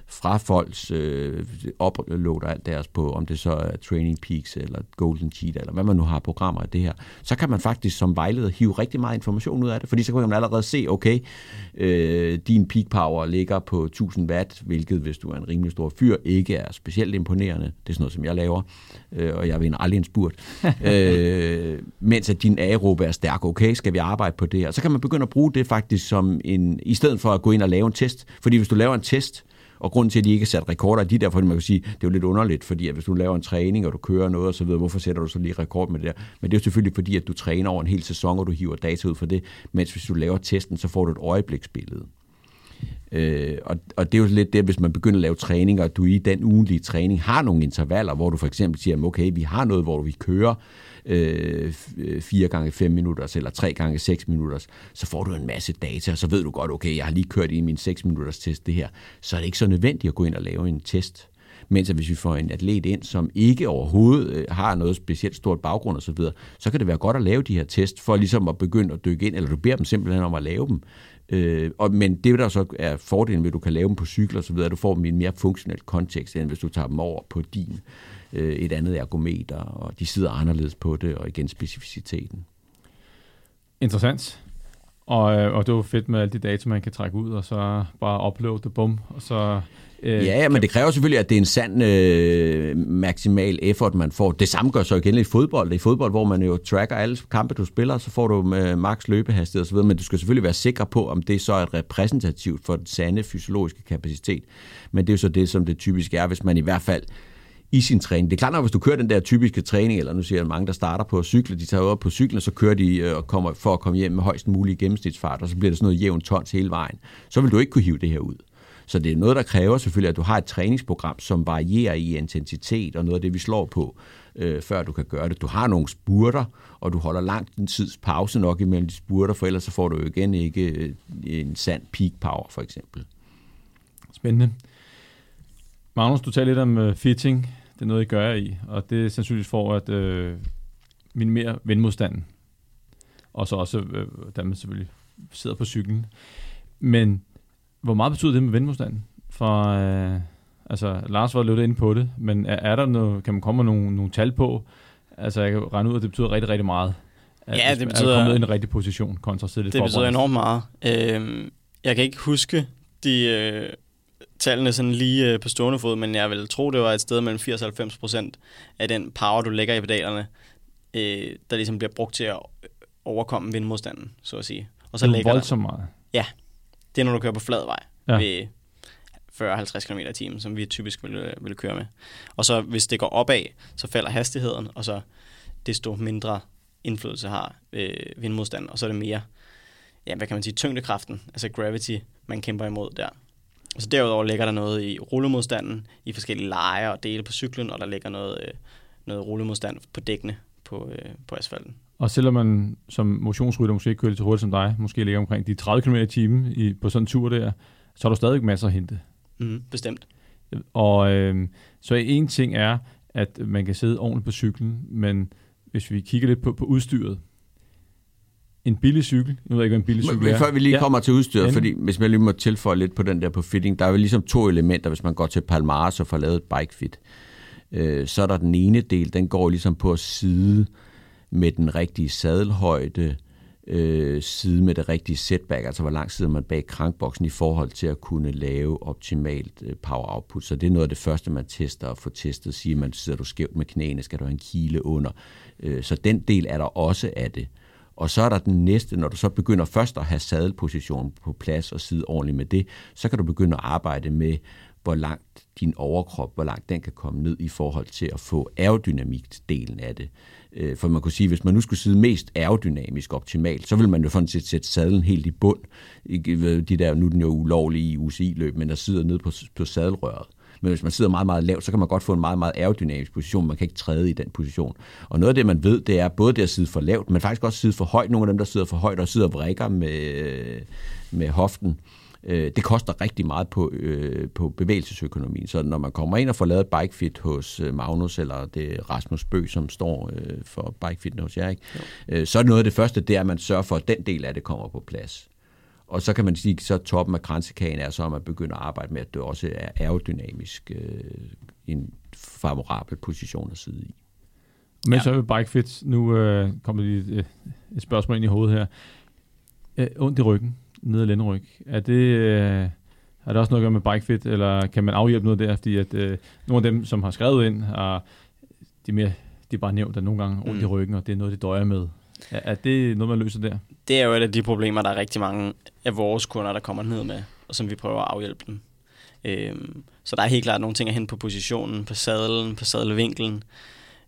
fra folks øh, uploader alt deres på, om det så er Training Peaks eller Golden Cheetah, eller hvad man nu har programmer af det her, så kan man faktisk som vejleder hive rigtig meget information ud af det, fordi så kan man allerede se, okay, øh, din peak power ligger på 1000 watt, hvilket hvis du er en rimelig stor fyr, ikke er specielt imponerende. Det er sådan noget, som jeg laver, øh, og jeg vinder aldrig en spurt. øh, mens at din aerobe er stærk, okay, skal vi arbejde på det her? Så kan man begynde at bruge det faktisk som en, i stedet for at gå ind og lave en test, fordi hvis du laver en test, og grund til, at de ikke har sat rekorder, de der, fordi man kan sige, det er jo lidt underligt, fordi at hvis du laver en træning, og du kører noget og så videre, hvorfor sætter du så lige rekord med det der? Men det er jo selvfølgelig fordi, at du træner over en hel sæson, og du hiver data ud for det, mens hvis du laver testen, så får du et øjebliksbillede. Øh, og, og det er jo lidt det, hvis man begynder at lave træning, og du i den ugenlige træning har nogle intervaller, hvor du for eksempel siger, okay, vi har noget, hvor vi kører øh, 4 gange 5 minutter, eller 3 gange 6 minutter, så får du en masse data, og så ved du godt, okay, jeg har lige kørt i min 6 minutters test det her, så er det ikke så nødvendigt at gå ind og lave en test. Mens hvis vi får en atlet ind, som ikke overhovedet øh, har noget specielt stort baggrund osv., så, videre, så kan det være godt at lave de her test, for ligesom at begynde at dykke ind, eller du beder dem simpelthen om at lave dem. Øh, og, men det, der så er fordelen ved, at du kan lave dem på cykler osv., at du får dem i en mere funktionel kontekst, end hvis du tager dem over på din øh, et andet ergometer, og de sidder anderledes på det, og igen specificiteten. Interessant. Og, øh, og det var fedt med alle de data, man kan trække ud, og så bare uploade det, bum, og så... Øh, ja, men det kræver selvfølgelig, at det er en sand øh, maksimal effort, man får. Det samme gør så igen i fodbold. I fodbold, hvor man jo tracker alle kampe, du spiller, så får du med max løbehastighed osv., men du skal selvfølgelig være sikker på, om det så er repræsentativt for den sande fysiologiske kapacitet. Men det er jo så det, som det typisk er, hvis man i hvert fald i sin træning. Det er klart nok, hvis du kører den der typiske træning, eller nu siger jeg mange, der starter på at cykle, de tager op på cyklen, og så kører de øh, og kommer, for at komme hjem med højst mulig gennemsnitsfart, og så bliver det sådan noget jævnt tons hele vejen. Så vil du ikke kunne hive det her ud. Så det er noget, der kræver selvfølgelig, at du har et træningsprogram, som varierer i intensitet, og noget af det, vi slår på, øh, før du kan gøre det. Du har nogle spurter, og du holder langt en tids pause nok imellem de spurter, for ellers så får du jo igen ikke øh, en sand peak power, for eksempel. Spændende. Magnus, du taler lidt om uh, fitting det er noget, I gør i, og det er sandsynligvis for at øh, minimere vindmodstanden. Og så også, øh, da man selvfølgelig sidder på cyklen. Men hvor meget betyder det med vindmodstanden? For, øh, altså, Lars var lidt inde på det, men er, er der noget, kan man komme med nogle, nogle tal på? Altså, jeg kan regne ud, at det betyder rigtig, rigtig meget. At ja, det betyder... Er kommet i en rigtig position kontra Det betyder enormt meget. Øh, jeg kan ikke huske de, øh, tallene sådan lige øh, på stående fod, men jeg vil tro, det var et sted mellem 80 og 90 procent af den power, du lægger i pedalerne, øh, der ligesom bliver brugt til at overkomme vindmodstanden, så at sige. Og så det er voldsomt meget. Ja, det er når du kører på flad vej ja. ved 40-50 km i timen, som vi typisk vil, øh, vil køre med. Og så hvis det går opad, så falder hastigheden, og så desto mindre indflydelse har øh, vindmodstanden, og så er det mere, ja, hvad kan man sige, tyngdekraften, altså gravity, man kæmper imod der. Så derudover ligger der noget i rullemodstanden i forskellige lejer og dele på cyklen, og der ligger noget, øh, noget rullemodstand på dækkene på, øh, på asfalten. Og selvom man som motionsrytter måske ikke kører så hurtigt som dig, måske ligger omkring de 30 km i timen i, på sådan en tur der, så har du stadig masser at hente. Mm, bestemt. Og øh, så en ting er, at man kan sidde ordentligt på cyklen, men hvis vi kigger lidt på, på udstyret, en billig cykel. Jeg ved ikke, hvad en billig cykel men, er. Før vi lige ja. kommer til udstyret, ja. fordi hvis man lige må tilføje lidt på den der på fitting, der er jo ligesom to elementer, hvis man går til Palmares og får lavet et bike fit. Øh, så er der den ene del, den går ligesom på at side med den rigtige sadelhøjde, øh, side med det rigtige setback, altså hvor lang sidder man bag krankboksen i forhold til at kunne lave optimalt øh, power output. Så det er noget af det første, man tester og får testet. Siger man, sidder du skævt med knæene, skal du have en kile under. Øh, så den del er der også af det. Og så er der den næste, når du så begynder først at have sadelpositionen på plads og sidde ordentligt med det, så kan du begynde at arbejde med, hvor langt din overkrop, hvor langt den kan komme ned i forhold til at få aerodynamik-delen af det. Øh, for man kunne sige, hvis man nu skulle sidde mest aerodynamisk optimalt, så vil man jo sådan set sætte sadlen helt i bund. De der, nu er den jo ulovlig i UCI-løb, men der sidder ned på, på sadelrøret. Men hvis man sidder meget, meget lavt, så kan man godt få en meget, meget aerodynamisk position. Man kan ikke træde i den position. Og noget af det, man ved, det er både det at sidde for lavt, men faktisk også sidde for højt. Nogle af dem, der sidder for højt og sidder og vrikker med, med hoften, øh, det koster rigtig meget på, øh, på bevægelsesøkonomien. Så når man kommer ind og får lavet bikefit hos øh, Magnus, eller det er Rasmus Bø, som står øh, for bikefit hos jer, ikke? Øh, så er noget af det første, det er, at man sørger for, at den del af det kommer på plads. Og så kan man sige, så toppen af kransekagen er så, at man begynder at arbejde med, at det også er aerodynamisk øh, en favorabel position at sidde i. Men ja. så er Bike Fit, nu øh, kommer lige et, et spørgsmål ind i hovedet her. Øh, ondt i ryggen, nede af lænderyg, er det, øh, er det også noget at gøre med Bike Fit, eller kan man afhjælpe noget der, fordi at øh, nogle af dem, som har skrevet ind, har, de, mere, de er bare nævnt, at nogle gange ondt mm. i ryggen, og det er noget, de døjer med. Er, er det noget, man løser der? Det er jo et af de problemer, der er rigtig mange af vores kunder, der kommer ned med, og som vi prøver at afhjælpe dem. Øhm, så der er helt klart nogle ting at hente på positionen, på sadlen, på sadelvinkelen,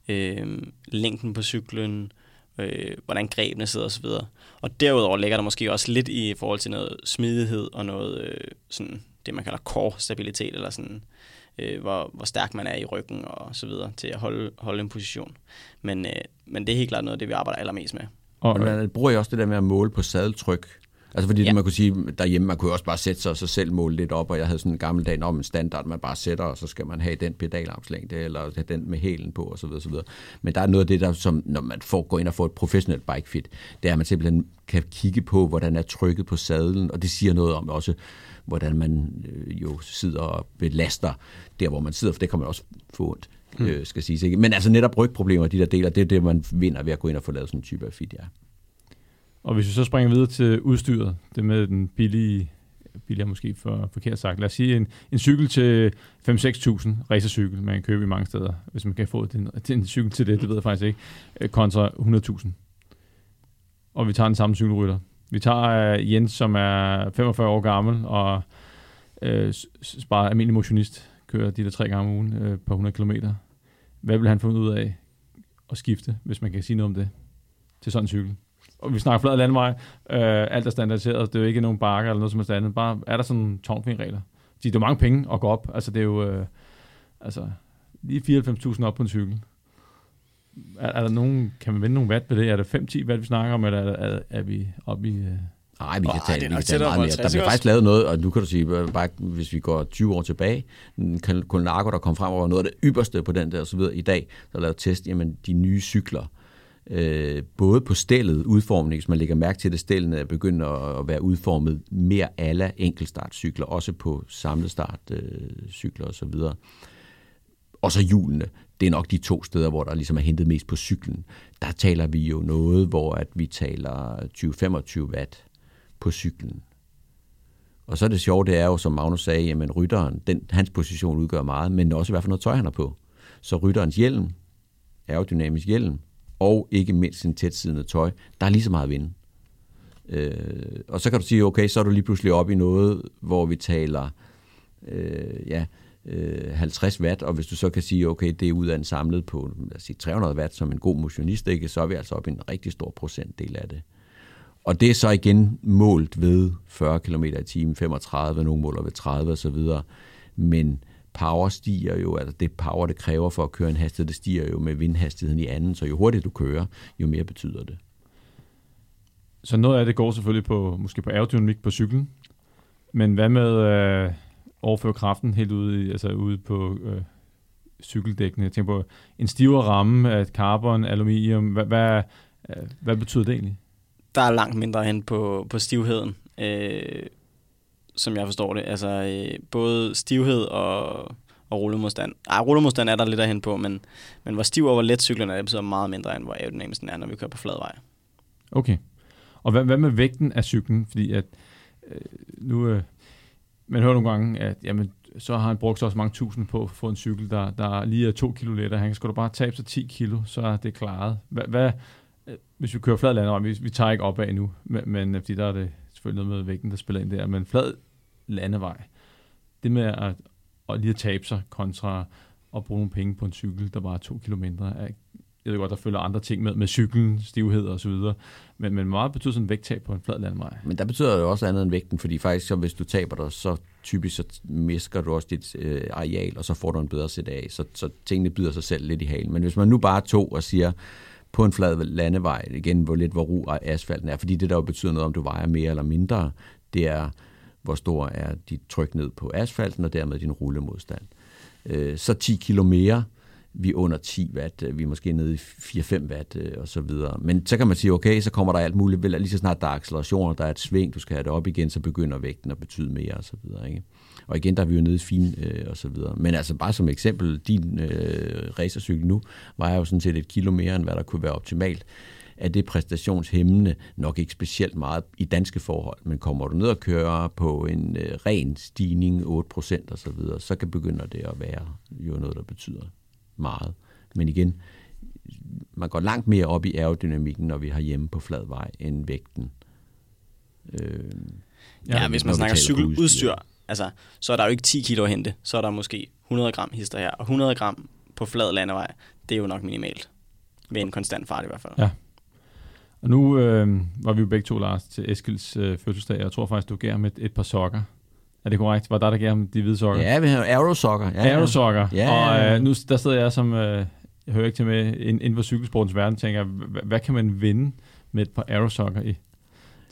øhm, længden på cyklen, øh, hvordan grebene sidder osv. Og derudover ligger der måske også lidt i forhold til noget smidighed og noget øh, sådan det, man kalder core-stabilitet, eller sådan, øh, hvor, hvor stærk man er i ryggen og så videre, til at holde, holde en position. Men, øh, men det er helt klart noget af det, vi arbejder allermest med. Og man bruger I også det der med at måle på sadeltryk? Altså fordi ja. man kunne sige, derhjemme, man kunne også bare sætte sig og så selv måle lidt op, og jeg havde sådan en gammel dag om en standard, man bare sætter, og så skal man have den pedalarmslængde, eller have den med hælen på, og så videre, så videre. Men der er noget af det, der, som når man får, går ind og får et professionelt bike fit, det er, at man simpelthen kan kigge på, hvordan er trykket på sadlen, og det siger noget om også, hvordan man øh, jo sidder og belaster der, hvor man sidder, for det kan man også få ondt, mm. øh, skal siges. Ikke? Men altså netop rygproblemer, de der deler, det er det, man vinder ved at gå ind og få lavet sådan en type af fit, ja. Og hvis vi så springer videre til udstyret, det med den billige, billigere måske for forkert sagt, lad os sige en, en cykel til 5-6.000, racercykel, man kan købe i mange steder, hvis man kan få den, en cykel til det, det ved jeg faktisk ikke, øh, kontra 100.000. Og vi tager den samme cykelrytter. Vi tager uh, Jens, som er 45 år gammel, og uh, bare almindelig motionist, kører de der tre gange om ugen uh, på 100 km. Hvad vil han få ud af at skifte, hvis man kan sige noget om det, til sådan en cykel? og vi snakker flad landvej, øh, alt er standardiseret, det er jo ikke nogen bakker eller noget som helst andet, bare er der sådan tommelfingerregler. Fordi det er mange penge at gå op, altså det er jo, øh, altså lige 94.000 op på en cykel. Er, er, der nogen, kan man vinde nogle watt ved det? Er det 5-10 watt, vi snakker om, eller er, er, er vi oppe i... Øh Nej, vi kan tage, oh, vi kan tage meget mere. Der bliver faktisk lavet noget, og nu kan du sige, bare, hvis vi går 20 år tilbage, Colnago, der kom frem og var noget af det ypperste på den der, og så videre. I dag, der er lavet test, jamen de nye cykler, øh, både på stillet udformning, hvis man lægger mærke til, at stillene er begyndt at være udformet mere alle enkeltstartcykler, også på samlestartcykler øh, osv. Og så hjulene. Det er nok de to steder, hvor der ligesom er hentet mest på cyklen. Der taler vi jo noget, hvor at vi taler 20-25 watt på cyklen. Og så er det sjove, det er jo, som Magnus sagde, jamen rytteren, den, hans position udgør meget, men også hvad for noget tøj han har på. Så rytterens hjelm, aerodynamisk hjelm, og ikke mindst en tætsidende tøj, der er lige så meget vind. vinde. Øh, og så kan du sige, okay, så er du lige pludselig op i noget, hvor vi taler øh, ja, øh, 50 watt, og hvis du så kan sige, okay, det er ud af en samlet på lad os sige, 300 watt som en god motionist, ikke, så er vi altså op i en rigtig stor procentdel af det. Og det er så igen målt ved 40 km i timen, 35, nogle måler ved 30 osv. Men power stiger jo, altså det power, det kræver for at køre en hastighed, det stiger jo med vindhastigheden i anden, så jo hurtigere du kører, jo mere betyder det. Så noget af det går selvfølgelig på, måske på aerodynamik på cyklen, men hvad med øh, overføre kraften helt ude, i, altså ude på øh, cykeldækkene? Jeg tænker på en stivere ramme af carbon, aluminium, hvad, hvad, øh, hvad betyder det egentlig? Der er langt mindre hen på, på stivheden. Øh, som jeg forstår det. Altså øh, både stivhed og, og rullemodstand. Ej, rullemodstand er der lidt hen på, men, men hvor stiv og hvor let cyklen er, det betyder meget mindre, end hvor aerodynamisk den er, når vi kører på flad vej. Okay. Og hvad, hvad med vægten af cyklen? Fordi at øh, nu, øh, man hører nogle gange, at jamen, så har han brugt så også mange tusind på at få en cykel, der, der lige er to kilo lettere. Han skal du bare tabe sig 10 kilo, så er det klaret. Hvad, hvad, hvis vi kører flad landevej, vi, vi tager ikke opad nu, men, men øh, fordi der er det selvfølgelig noget med vægten, der spiller ind der, men flad landevej, det med at, at lige at tabe sig kontra at bruge nogle penge på en cykel, der bare er to mindre er, jeg ved godt, der følger andre ting med, med cyklen, stivhed og så videre. Men, men meget betyder sådan en vægttab på en flad landvej. Men der betyder det jo også andet end vægten, fordi faktisk, så hvis du taber dig, så typisk så misker du også dit øh, areal, og så får du en bedre sæt af. Så, så tingene byder sig selv lidt i halen. Men hvis man nu bare tog og siger, på en flad landevej, igen, hvor lidt hvor ru asfalten er, fordi det der jo betyder noget, om du vejer mere eller mindre, det er, hvor stor er dit tryk ned på asfalten, og dermed din rullemodstand. Øh, så 10 kilo mere, vi er under 10 watt, øh, vi er måske nede i 4-5 watt øh, og så videre. Men så kan man sige, okay, så kommer der alt muligt, vel, lige så snart der er accelerationer, der er et sving, du skal have det op igen, så begynder vægten at betyde mere og så videre. Ikke? Og igen, der er vi jo nede i fin øh, og så videre. Men altså bare som eksempel, din øh, racercykel nu vejer jo sådan set et kilo mere, end hvad der kunne være optimalt er det præstationshemmende nok ikke specielt meget i danske forhold, men kommer du ned og kører på en øh, ren stigning, 8% og så videre, så kan begynder det at være jo noget, der betyder meget. Men igen, man går langt mere op i aerodynamikken, når vi har hjemme på flad vej, end vægten. Øh, ja, ja, hvis man snakker cykeludstyr, altså, så er der jo ikke 10 kilo at hente. Så er der måske 100 gram hister her, og 100 gram på flad landevej, det er jo nok minimalt. Ved en konstant fart i hvert fald. Ja. Og nu øh, var vi jo begge to, Lars, til Eskils øh, fødselsdag, og jeg tror faktisk, du gav ham et, et par sokker. Er det korrekt? Var der, der gav ham de hvide sokker? Ja, vi har aerosokker. Ja, aerosokker. Ja, og øh, nu der sidder jeg som, øh, jeg hører ikke til med, inden for cykelsportens verden, tænker hvad, hvad kan man vinde med et par aerosokker i?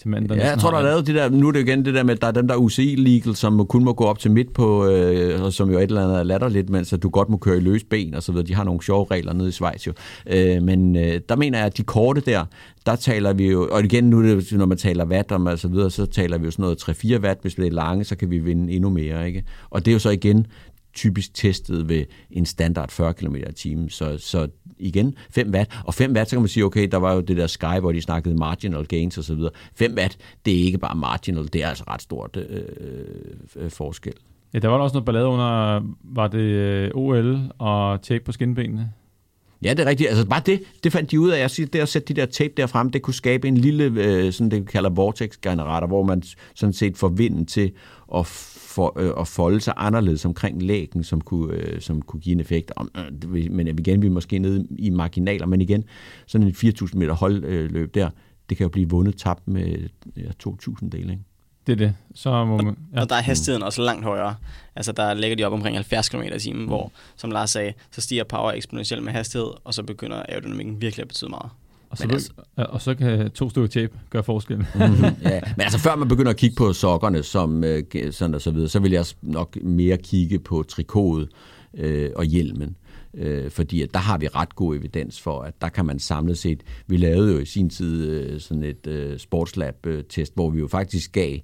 Til manden, der ja, jeg tror, der er lavet det der, nu er det igen det der med, at der er dem der UCI-legal, som kun må gå op til midt på, øh, og som jo et eller andet er latterligt, mens at du godt må køre i løs ben og så videre. De har nogle sjove regler nede i Schweiz jo. Øh, men øh, der mener jeg, at de korte der, der taler vi jo, og igen nu, det, når man taler watt og så videre, så taler vi jo sådan noget 3-4 watt, hvis det er lange, så kan vi vinde endnu mere, ikke? Og det er jo så igen, typisk testet ved en standard 40 km i timen. Så, så igen, 5 watt. Og 5 watt, så kan man sige, okay, der var jo det der Sky, hvor de snakkede marginal gains osv. 5 watt, det er ikke bare marginal, det er altså ret stort øh, øh, forskel. Ja, der var også noget ballade under, var det øh, OL og tape på skinbenene? Ja, det er rigtigt. Altså bare det, det fandt de ud af. Jeg siger, det at sætte de der tape der frem, det kunne skabe en lille, øh, sådan det vi kalder vortex-generator, hvor man sådan set får vinden til at, for, øh, at folde sig anderledes omkring lægen, som kunne, øh, som kunne give en effekt. Om, øh, men igen, vi er måske nede i marginaler, men igen, sådan en 4.000 meter holdløb der, det kan jo blive vundet tabt med ja, 2.000 dele, ikke? Det er det. Så må man, ja. Og der er hastigheden også langt højere. Altså der ligger de op omkring 70 km i timen, mm. hvor, som Lars sagde, så stiger power eksponentielt med hastighed, og så begynder aerodynamikken virkelig at betyde meget. Og så, altså, og så kan to stykker tape gøre forskel. mm-hmm, ja. Men altså før man begynder at kigge på sokkerne, som, øh, sådan og så videre, så vil jeg nok mere kigge på trikotet øh, og hjelmen øh, fordi at der har vi ret god evidens for, at der kan man samlet set, vi lavede jo i sin tid øh, sådan et øh, sportslab-test, hvor vi jo faktisk gav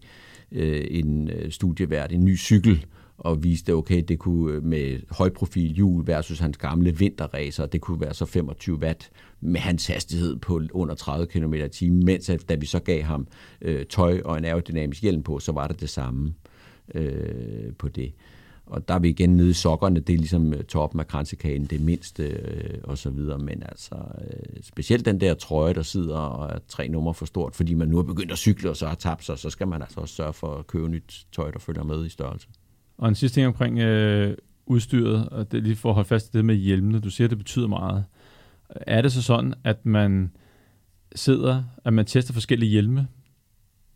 øh, en øh, studievært en ny cykel, og viste, okay, det kunne øh, med højprofil hjul versus hans gamle vinterracer, det kunne være så 25 watt med hans hastighed på under 30 km i timen, mens at, da vi så gav ham øh, tøj og en aerodynamisk hjelm på, så var det det samme øh, på det. Og der er vi igen nede i sokkerne, det er ligesom øh, toppen af kransekagen, det mindste øh, og så videre. Men altså, øh, specielt den der trøje, der sidder og er tre numre for stort, fordi man nu har begyndt at cykle og så har tabt sig, så skal man altså også sørge for at købe nyt tøj, der følger med i størrelse. Og en sidste ting omkring øh, udstyret, og det er lige for at holde fast i det med hjelmene. Du siger, at det betyder meget. Er det så sådan, at man sidder, at man tester forskellige hjelme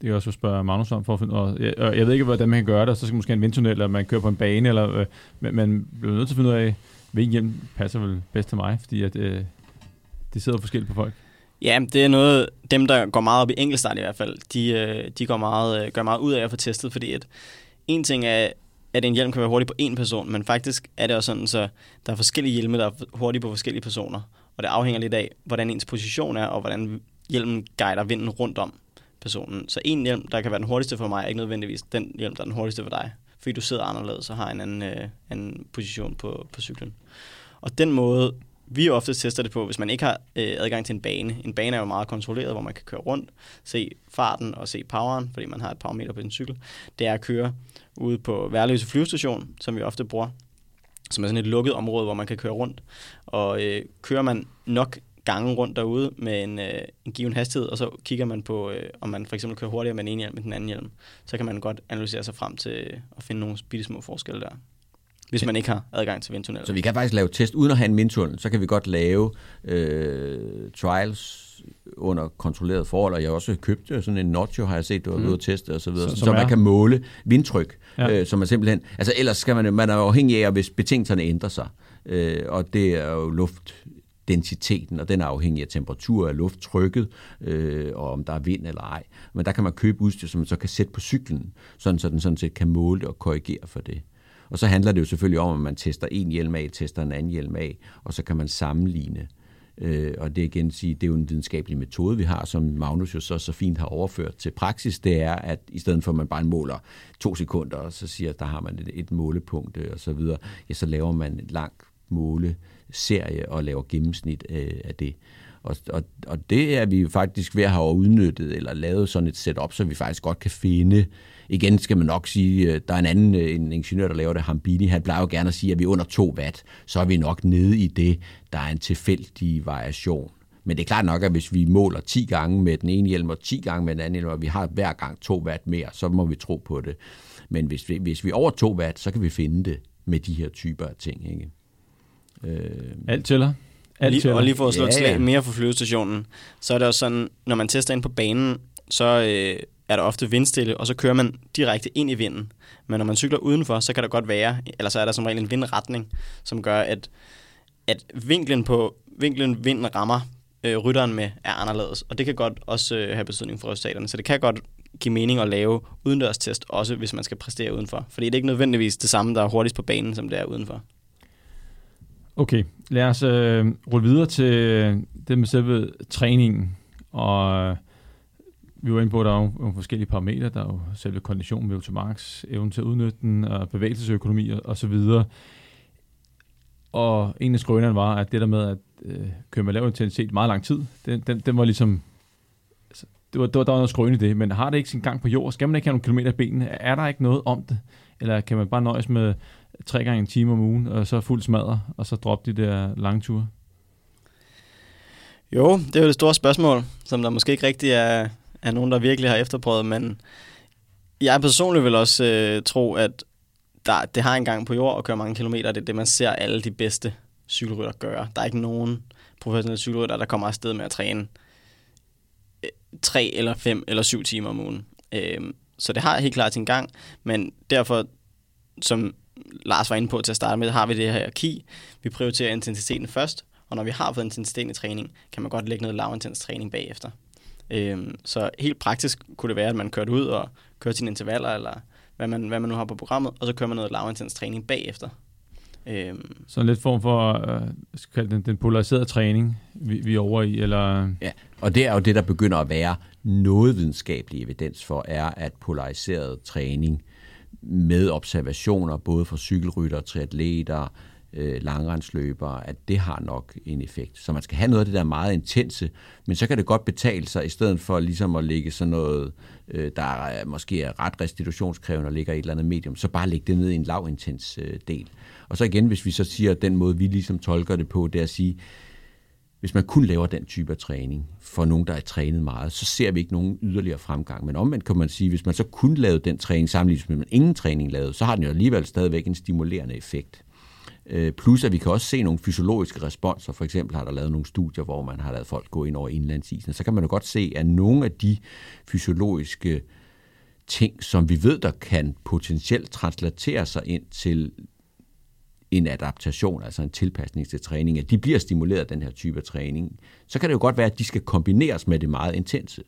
det kan jeg også spørge Magnus om for at finde og jeg, og jeg ved ikke, hvordan man kan gøre det, så skal man måske en vindtunnel, eller man kører på en bane, eller øh, man, man bliver nødt til at finde ud af, hvilken hjelm passer vel bedst til mig, fordi at, øh, det sidder forskelligt på folk. Ja, det er noget, dem der går meget op i enkeltstart i hvert fald, de, øh, de går meget, øh, gør meget ud af at få testet, fordi at en ting er, at en hjelm kan være hurtig på en person, men faktisk er det også sådan, så der er forskellige hjelme, der er hurtige på forskellige personer, og det afhænger lidt af, hvordan ens position er, og hvordan hjelmen guider vinden rundt om personen. Så en hjelm, der kan være den hurtigste for mig, er ikke nødvendigvis den hjelm, der er den hurtigste for dig. Fordi du sidder anderledes og har en anden, øh, anden position på, på cyklen. Og den måde, vi ofte tester det på, hvis man ikke har øh, adgang til en bane. En bane er jo meget kontrolleret, hvor man kan køre rundt, se farten og se poweren, fordi man har et powermeter på sin cykel. Det er at køre ude på Værløse flyvestation, som vi ofte bruger, som er sådan et lukket område, hvor man kan køre rundt. Og øh, kører man nok gange rundt derude med en, øh, en given hastighed, og så kigger man på, øh, om man for eksempel kører hurtigere med den ene hjelm end den anden hjelm. Så kan man godt analysere sig frem til øh, at finde nogle bitte små forskelle der. Hvis man ikke har adgang til vindtunnel. Så vi kan faktisk lave test uden at have en vindtunnel. Så kan vi godt lave øh, trials under kontrolleret forhold, og jeg har også købt øh, sådan en Notcho, har jeg set, du har mm. været teste og så videre, så, så man kan måle vindtryk, ja. øh, som er simpelthen, altså ellers skal man, man er afhængig af, hvis betingelserne ændrer sig, øh, og det er jo luft, densiteten, og den er afhængig af temperatur og lufttrykket, øh, og om der er vind eller ej. Men der kan man købe udstyr, som man så kan sætte på cyklen, sådan så den sådan set kan måle og korrigere for det. Og så handler det jo selvfølgelig om, at man tester en hjelm af, tester en anden hjelm af, og så kan man sammenligne. Øh, og det igen sige, det er jo en videnskabelig metode, vi har, som Magnus jo så, så fint har overført til praksis, det er, at i stedet for at man bare måler to sekunder, og så siger, at der har man et, et målepunkt øh, og så videre, ja, så laver man en lang måle serie og laver gennemsnit øh, af det. Og, og, og det er vi faktisk ved at have udnyttet eller lavet sådan et setup, så vi faktisk godt kan finde igen skal man nok sige, øh, der er en anden øh, en ingeniør, der laver det, Hambini, han plejer jo gerne at sige, at vi er under 2 watt, så er vi nok nede i det, der er en tilfældig variation. Men det er klart nok, at hvis vi måler 10 gange med den ene hjelm og 10 gange med den anden hjelm, og vi har hver gang 2 watt mere, så må vi tro på det. Men hvis vi, hvis vi er over 2 watt, så kan vi finde det med de her typer af ting. Ikke? Øh, Alt tæller. Alt lige, og lige for at slå ja, et slag mere for flyvestationen, så er det også sådan, når man tester ind på banen, så øh, er der ofte vindstille, og så kører man direkte ind i vinden. Men når man cykler udenfor, så kan der godt være, eller så er der som regel en vindretning, som gør, at, at vinklen på vinklen vinden rammer øh, rytteren med er anderledes. Og det kan godt også øh, have betydning for resultaterne. Så det kan godt give mening at lave udendørstest, også hvis man skal præstere udenfor. Fordi det er ikke nødvendigvis det samme, der er hurtigst på banen, som det er udenfor. Okay, lad os øh, rulle videre til det med selve træningen. Og vi var inde på, at der er nogle forskellige parametre. Der er jo selve kondition, ved til max, evnen til at udnytte den, og bevægelsesøkonomi og, og så videre. Og en af skrønerne var, at det der med at øh, køre med lav intensitet meget lang tid, den, den, den var ligesom altså, det var, det var, der var noget skrøn i det, men har det ikke sin gang på jord? Skal man ikke have nogle kilometer i benene? Er der ikke noget om det? Eller kan man bare nøjes med tre gange en time om ugen, og så fuld smadre, og så droppe de der lange ture? Jo, det er jo det store spørgsmål, som der måske ikke rigtig er, er nogen, der virkelig har efterprøvet, men jeg personligt vil også øh, tro, at der, det har en gang på jord at køre mange kilometer. Det er det, man ser alle de bedste cykelrytter gøre. Der er ikke nogen professionelle cykelrytter, der kommer afsted med at træne øh, tre eller fem eller syv timer om ugen. Øh, så det har helt klart sin gang, men derfor, som Lars var inde på til at starte med, har vi det her hierarki. Vi prioriterer intensiteten først, og når vi har fået intensiteten i træning, kan man godt lægge noget lavintens træning bagefter. Øhm, så helt praktisk kunne det være, at man kørte ud og kørte sine intervaller, eller hvad man, hvad man nu har på programmet, og så kører man noget lavintens træning bagefter. Øhm. Så en lidt form for øh, skal den, den polariserede træning, vi, vi er over i, eller... Ja, og det er jo det, der begynder at være noget videnskabelig evidens for, er at polariseret træning med observationer, både for cykelrytter, triatleter, øh, langrendsløbere, at det har nok en effekt. Så man skal have noget af det der meget intense, men så kan det godt betale sig, i stedet for ligesom at lægge sådan noget, øh, der er, måske er ret restitutionskrævende og ligger i et eller andet medium, så bare lægge det ned i en lavintens øh, del. Og så igen, hvis vi så siger, at den måde, vi ligesom tolker det på, det er at sige, hvis man kun laver den type af træning for nogen, der er trænet meget, så ser vi ikke nogen yderligere fremgang. Men omvendt kan man sige, hvis man så kun lavede den træning sammenlignet med, man ingen træning lavede, så har den jo alligevel stadigvæk en stimulerende effekt. Øh, plus at vi kan også se nogle fysiologiske responser. For eksempel har der lavet nogle studier, hvor man har lavet folk gå ind over indlandsisen. Så kan man jo godt se, at nogle af de fysiologiske ting, som vi ved, der kan potentielt translatere sig ind til en adaptation, altså en tilpasning til træning, at de bliver stimuleret af den her type af træning, så kan det jo godt være, at de skal kombineres med det meget intense.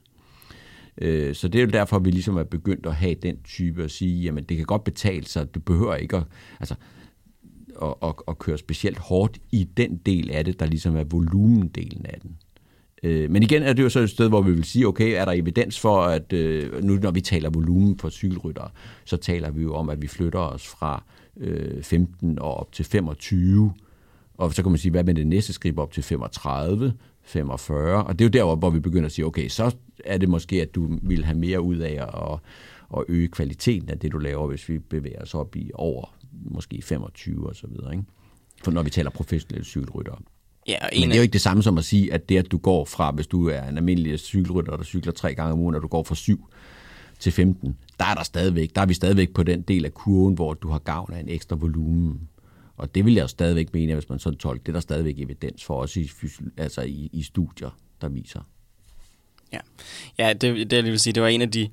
Øh, så det er jo derfor, at vi ligesom er begyndt at have den type at sige, jamen det kan godt betale sig, du behøver ikke at, altså, at, at, at køre specielt hårdt i den del af det, der ligesom er volumendelen af den. Øh, men igen er det jo så et sted, hvor vi vil sige, okay, er der evidens for, at øh, nu når vi taler volumen for cykelryttere, så taler vi jo om, at vi flytter os fra øh, 15 og op til 25. Og så kan man sige, hvad med det næste skridt op til 35, 45? Og det er jo der, hvor vi begynder at sige, okay, så er det måske, at du vil have mere ud af at, at øge kvaliteten af det, du laver, hvis vi bevæger os op i over måske 25 og så videre, ikke? For når vi taler professionelle cykelryttere. Ja, Men det er jo ikke det samme som at sige, at det, at du går fra, hvis du er en almindelig cykelrytter, der cykler tre gange om ugen, og du går fra 7 til 15, der er, der, stadigvæk, der er vi stadigvæk på den del af kurven, hvor du har gavn af en ekstra volumen. Og det vil jeg jo stadigvæk mene, hvis man sådan tolker. Det er der stadigvæk evidens for, også i, altså i, i studier, der viser. Ja, ja det, det, jeg vil sige, det var en af de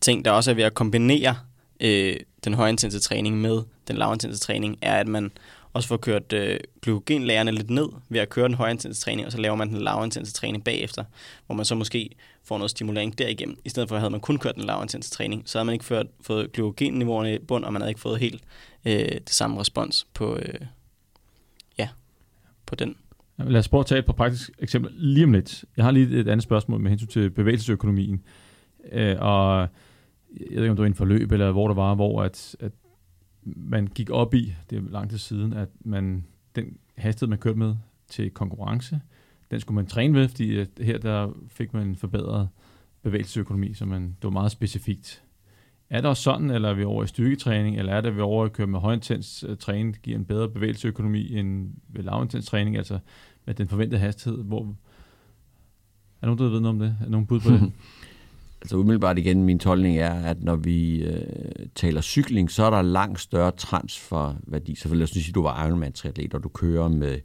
ting, der også er ved at kombinere øh, den højintense træning med den lavintense træning, er, at man også får kørt øh, glykogenlagerne lidt ned ved at køre den højintense træning, og så laver man den lavintense træning bagefter, hvor man så måske får noget stimulering derigennem. I stedet for, havde man kun kørt den lavintense træning, så havde man ikke ført, fået glykogenniveauerne i bund, og man havde ikke fået helt øh, det samme respons på, øh, ja, på den. Lad os prøve at tage et par praktiske eksempler lige om lidt. Jeg har lige et andet spørgsmål med hensyn til bevægelsesøkonomien. Øh, og jeg ved ikke, om det var en for løb, eller hvor det var, hvor at, at man gik op i, det er lang tid siden, at man, den hastighed, man kørte med til konkurrence, den skulle man træne ved, fordi at her der fik man en forbedret bevægelsesøkonomi, så man, det var meget specifikt. Er det også sådan, eller er vi over i styrketræning, eller er det, at vi over at køre med højintens øh, træning, giver en bedre bevægelsesøkonomi end ved lavintens træning, altså med den forventede hastighed? Hvor, er nogen, der ved noget om det? Er nogen bud på det? altså umiddelbart igen, min tolkning er, at når vi øh, taler cykling, så er der langt større transferværdi. Så lad os sige, at du var Ironman-triatlet, og du kører med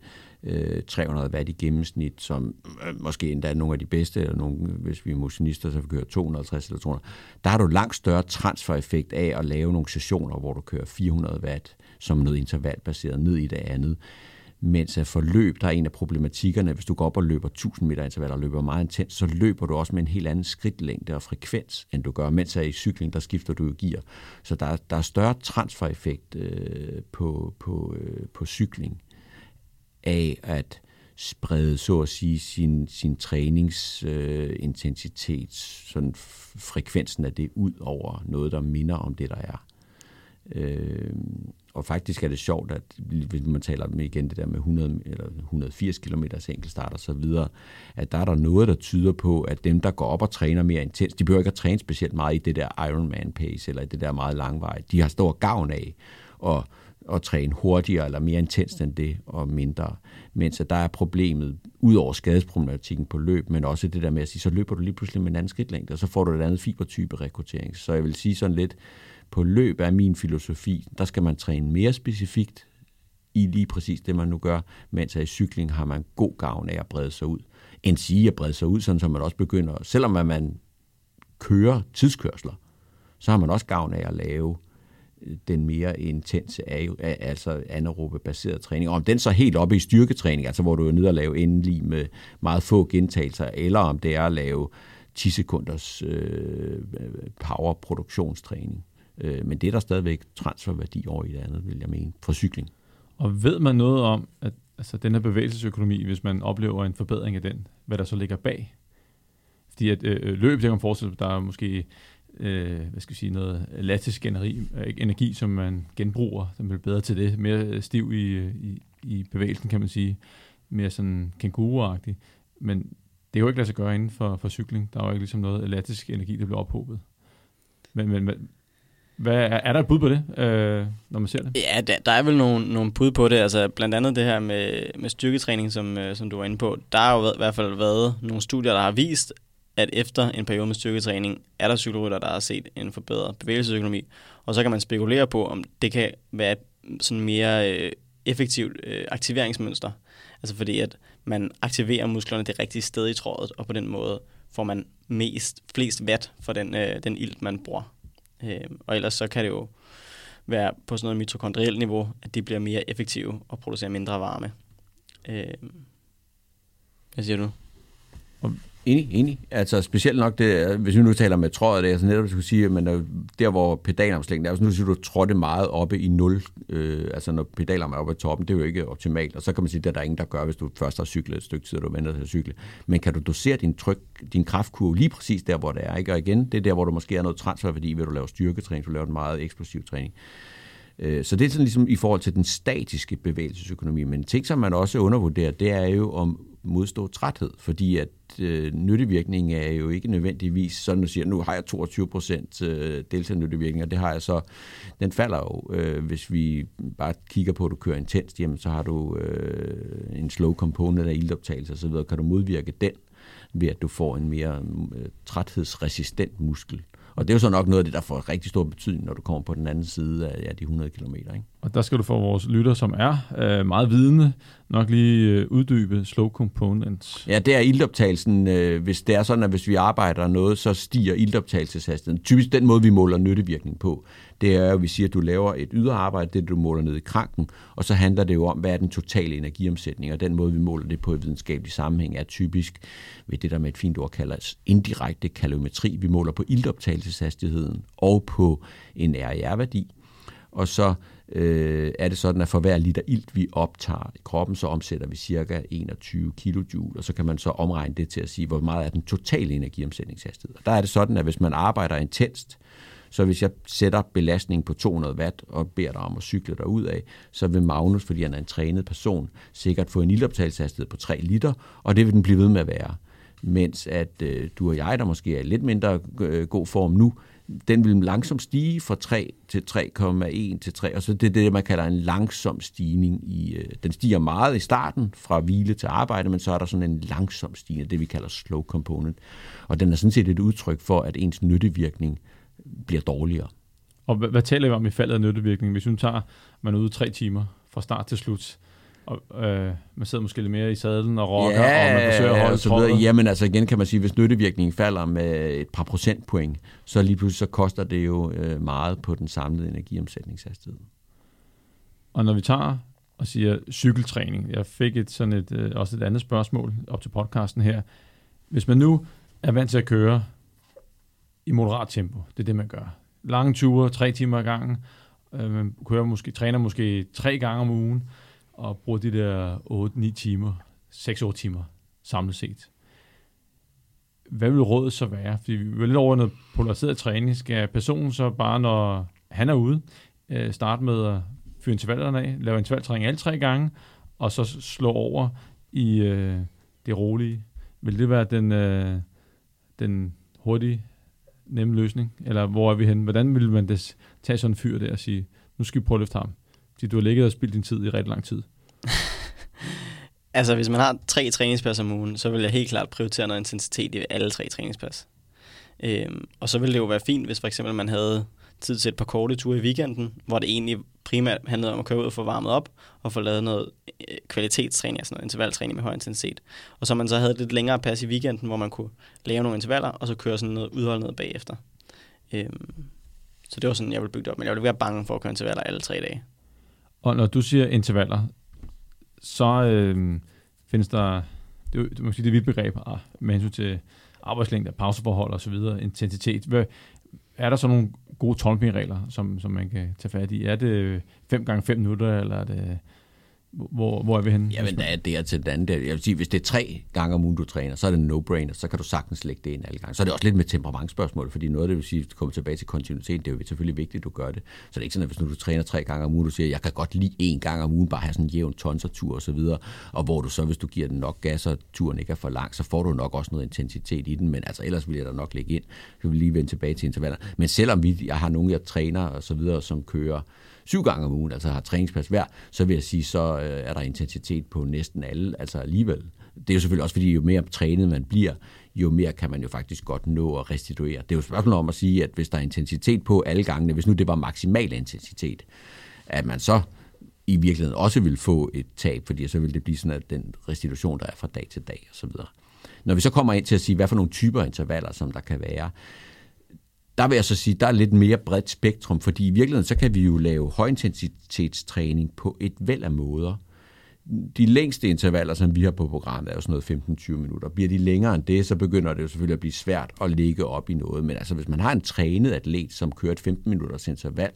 øh, 300 watt i gennemsnit, som øh, måske endda er nogle af de bedste, eller nogle, hvis vi er motionister, så vi kører 250 eller 200. Der har du langt større transfereffekt af at lave nogle sessioner, hvor du kører 400 watt som noget intervalbaseret ned i det andet mens at forløb, der er en af problematikkerne, hvis du går op og løber 1000 meter intervaller og løber meget intens, så løber du også med en helt anden skridtlængde og frekvens, end du gør, mens at i cykling, der skifter du gear. Så der, der er større transfereffekt øh, på, på, øh, på cykling af, at sprede, så at sige, sin, sin træningsintensitet, øh, sådan frekvensen af det ud over noget, der minder om det, der er. Øh, og faktisk er det sjovt, at hvis man taler om igen det der med 100 eller 180 km enkeltstart og så videre, at der er der noget, der tyder på, at dem, der går op og træner mere intens, de behøver ikke at træne specielt meget i det der Ironman pace, eller i det der meget langveje. De har stor gavn af at, at træne hurtigere eller mere intens end det, og mindre. Mens at der er problemet, ud over skadesproblematikken på løb, men også det der med at sige, så løber du lige pludselig med en anden skridtlængde, og så får du et andet fibertype rekruttering. Så jeg vil sige sådan lidt, på løb er min filosofi, der skal man træne mere specifikt i lige præcis det, man nu gør, mens i cykling har man god gavn af at brede sig ud. End sige at brede sig ud, sådan som man også begynder, selvom man kører tidskørsler, så har man også gavn af at lave øh, den mere intense, altså anaerobe baseret træning. Og om den så helt oppe i styrketræning, altså hvor du er nede og lave endelig med meget få gentagelser, eller om det er at lave 10 sekunders øh, øh powerproduktionstræning. Øh, men det er der stadigvæk transferværdi over i det andet, vil jeg mene, for cykling. Og ved man noget om, at altså, den her bevægelsesøkonomi, hvis man oplever en forbedring af den, hvad der så ligger bag? Fordi at øh, øh løb, det kan man forestille der er måske øh, hvad skal jeg sige, noget latisk energi, øh, energi, som man genbruger, som bliver bedre til det, mere øh, stiv i, i, i bevægelsen, kan man sige, mere sådan kænguruagtig. Men det er jo ikke lade sig gøre inden for, for cykling. Der er jo ikke ligesom noget latisk energi, der bliver ophobet. Men, men hvad, er, er der et bud på det, øh, når man ser det? Ja, der, der er vel nogle, nogle bud på det. Altså, blandt andet det her med, med styrketræning, som, øh, som du var inde på. Der har jo i hvert fald været nogle studier, der har vist, at efter en periode med styrketræning, er der cykelrytter, der har set en forbedret bevægelsesøkonomi. Og så kan man spekulere på, om det kan være sådan mere øh, effektivt øh, aktiveringsmønster. Altså fordi, at man aktiverer musklerne det rigtige sted i trådet, og på den måde får man mest, flest watt for den, øh, den ilt, man bruger. Øh, og ellers så kan det jo være på sådan noget mitokondrielt niveau, at de bliver mere effektive og producerer mindre varme. Øh, hvad siger du? Enig, enig. Altså specielt nok det, øh, hvis vi nu taler med trådet, det er sådan netop, at skulle sige, men øh, der hvor pedalomslægningen er, så nu siger du, trådte meget oppe i nul, øh, altså når pedalerne er oppe i toppen, det er jo ikke optimalt, og så kan man sige, at der er der ingen, der gør, hvis du først har cyklet et stykke tid, og du venter til at cykle. Men kan du dosere din tryk, din kraftkurve lige præcis der, hvor det er, ikke? Og igen, det er der, hvor du måske har noget transferværdi, ved du laver styrketræning, du laver en meget eksplosiv træning. Øh, så det er sådan ligesom i forhold til den statiske bevægelsesøkonomi. Men ting, som man også undervurderer, det er jo om modstå træthed, fordi at øh, nyttevirkningen er jo ikke nødvendigvis sådan, at siger, nu har jeg 22 procent øh, deltagernyttevirkning, og det har jeg så, den falder jo, øh, hvis vi bare kigger på, at du kører intenst, jamen så har du øh, en slow component af ildoptagelse osv., kan du modvirke den ved at du får en mere øh, træthedsresistent muskel. Og det er jo så nok noget af det, der får rigtig stor betydning, når du kommer på den anden side af ja, de 100 km. Ikke? Og der skal du få vores lytter, som er øh, meget vidende, nok lige øh, uddybe slow components. Ja, det er ildoptagelsen. Øh, hvis det er sådan, at hvis vi arbejder noget, så stiger ildoptagelseshastigheden. Typisk den måde, vi måler nyttevirkning på, det er jo, at vi siger, at du laver et yderarbejde, det du måler ned i kranken, og så handler det jo om, hvad er den totale energiomsætning, og den måde, vi måler det på i videnskabelig sammenhæng, er typisk ved det, der med et fint ord kaldes indirekte kalorimetri. Vi måler på ildoptagelseshastigheden og på en RIR-værdi, og så øh, er det sådan, at for hver liter ilt, vi optager i kroppen, så omsætter vi cirka 21 kJ, og så kan man så omregne det til at sige, hvor meget er den totale energiomsætningshastighed. Og der er det sådan, at hvis man arbejder intenst, så hvis jeg sætter belastningen på 200 watt og beder dig om at cykle dig ud af, så vil Magnus, fordi han er en trænet person, sikkert få en ildoptagelseshastighed på 3 liter, og det vil den blive ved med at være. Mens at øh, du og jeg, der måske er i lidt mindre øh, god form nu, den vil langsomt stige fra 3 til 3,1 til 3, og så det er det, man kalder en langsom stigning. I, øh, den stiger meget i starten fra hvile til arbejde, men så er der sådan en langsom stigning, det vi kalder slow component. Og den er sådan set et udtryk for, at ens nyttevirkning bliver dårligere. Og hvad, hvad taler vi om i faldet af nyttevirkning? Hvis vi tager, man er ude tre timer fra start til slut, og øh, man sidder måske lidt mere i sadlen og rocker, ja, og man forsøger at holde så videre. Jamen altså igen kan man sige, hvis nyttevirkningen falder med et par procentpoint, så lige pludselig så koster det jo øh, meget på den samlede energiomsætningshastighed. Og når vi tager og siger cykeltræning, jeg fik et, sådan et, øh, også et andet spørgsmål op til podcasten her. Hvis man nu er vant til at køre i moderat tempo, det er det, man gør. Lange ture, tre timer ad gangen, øh, man kører måske, træner måske tre gange om ugen, og bruger de der 8-9 timer 6-8 timer samlet set. Hvad vil rådet så være? Fordi vi er lidt over noget polariseret træning. Skal personen så bare, når han er ude, øh, starte med at fyre intervallerne af, lave intervaltræning alle tre gange, og så slå over i øh, det rolige? Vil det være den, øh, den hurtige, nemme løsning? Eller hvor er vi hen? Hvordan vil man det, tage sådan en fyr der og sige, nu skal vi prøve at løfte ham? Fordi du har ligget og spildt din tid i rigtig lang tid. altså, hvis man har tre træningspas om ugen, så vil jeg helt klart prioritere noget intensitet i alle tre træningspas. Øhm, og så ville det jo være fint, hvis for eksempel man havde tid til et par korte ture i weekenden, hvor det egentlig primært handlede om at køre ud og få varmet op, og få lavet noget øh, kvalitetstræning, altså noget intervaltræning med høj intensitet. Og så man så havde lidt længere pas i weekenden, hvor man kunne lave nogle intervaller, og så køre sådan noget udholdenhed bagefter. Øhm, så det var sådan, jeg ville bygge det op, men jeg ville være bange for at køre intervaller alle tre dage. Og når du siger intervaller, så øh, findes der, det, er måske det vidt begreb ah, med hensyn til arbejdslængde, pauseforhold og så videre, intensitet. Hvad, er der så nogle gode tolkningregler, som, som man kan tage fat i? Er det 5 gange 5 minutter, eller er det hvor, hvor er vi henne? Jamen, der er det til den anden. Jeg vil sige, hvis det er tre gange om ugen, du træner, så er det en no-brainer, så kan du sagtens lægge det ind alle gange. Så er det også lidt med temperamentsspørgsmål, fordi noget af det vil sige, at komme tilbage til kontinuitet, det er jo selvfølgelig vigtigt, at du gør det. Så det er ikke sådan, at hvis nu du træner tre gange om ugen, du siger, jeg kan godt lide en gang om ugen, bare have sådan en jævn tonsertur og så videre, og hvor du så, hvis du giver den nok gas, og turen ikke er for lang, så får du nok også noget intensitet i den, men altså ellers vil jeg da nok lægge ind. Så vil lige vende tilbage til intervaller. Men selvom vi, jeg har nogen, jeg træner og så videre, som kører syv gange om ugen, altså har træningspas hver, så vil jeg sige, så øh, er der intensitet på næsten alle, altså alligevel. Det er jo selvfølgelig også, fordi jo mere trænet man bliver, jo mere kan man jo faktisk godt nå at restituere. Det er jo spørgsmål om at sige, at hvis der er intensitet på alle gangene, hvis nu det var maksimal intensitet, at man så i virkeligheden også vil få et tab, fordi så vil det blive sådan, at den restitution, der er fra dag til dag osv. Når vi så kommer ind til at sige, hvad for nogle typer intervaller, som der kan være, der vil jeg så sige, der er lidt mere bredt spektrum, fordi i virkeligheden så kan vi jo lave højintensitetstræning på et væld af måder. De længste intervaller, som vi har på programmet, er jo sådan noget 15-20 minutter. Bliver de længere end det, så begynder det jo selvfølgelig at blive svært at ligge op i noget. Men altså, hvis man har en trænet atlet, som kører et 15 minutters interval,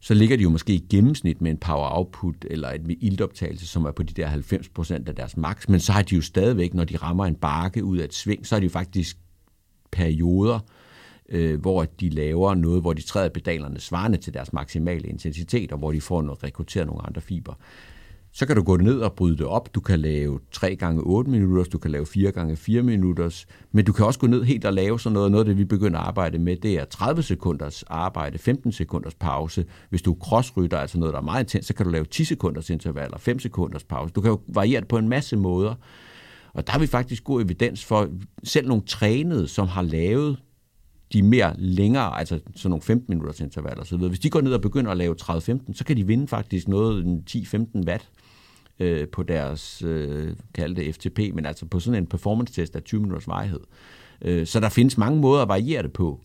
så ligger de jo måske i gennemsnit med en power output eller et iltoptagelse, som er på de der 90% af deres max, men så har de jo stadigvæk, når de rammer en bakke ud af et sving, så er de jo faktisk perioder, øh, hvor de laver noget, hvor de træder pedalerne svarende til deres maksimale intensitet, og hvor de får noget, rekrutteret nogle andre fiber. Så kan du gå ned og bryde det op. Du kan lave 3 gange 8 minutter, du kan lave 4 gange 4 minutter, men du kan også gå ned helt og lave sådan noget. Noget af det, vi begynder at arbejde med, det er 30 sekunders arbejde, 15 sekunders pause. Hvis du crossrytter, altså noget, der er meget intens, så kan du lave 10 sekunders intervaller, 5 sekunders pause. Du kan jo variere det på en masse måder. Og der har vi faktisk god evidens for, selv nogle trænede, som har lavet de mere længere, altså sådan nogle 15 minutters intervaller osv., hvis de går ned og begynder at lave 30-15, så kan de vinde faktisk noget 10-15 watt øh, på deres, øh, kaldte FTP, men altså på sådan en performance-test af 20 minutters vejhed. Øh, så der findes mange måder at variere det på.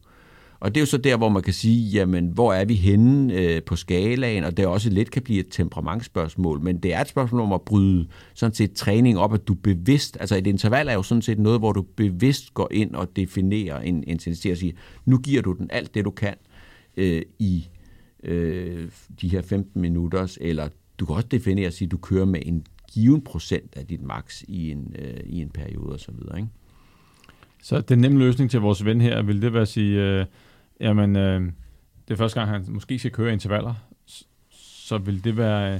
Og det er jo så der, hvor man kan sige, jamen, hvor er vi henne øh, på skalaen, og det også lidt kan blive et temperamentsspørgsmål, men det er et spørgsmål om at bryde sådan set træning op, at du bevidst, altså et interval er jo sådan set noget, hvor du bevidst går ind og definerer en intensitet og siger, nu giver du den alt det, du kan øh, i øh, de her 15 minutter, eller du kan også definere at sige, at du kører med en given procent af dit max i en, øh, i en periode osv., ikke? Så den nemme løsning til vores ven her, vil det være at sige, øh, jamen, øh, det er første gang, han måske skal køre intervaller, så vil det være øh,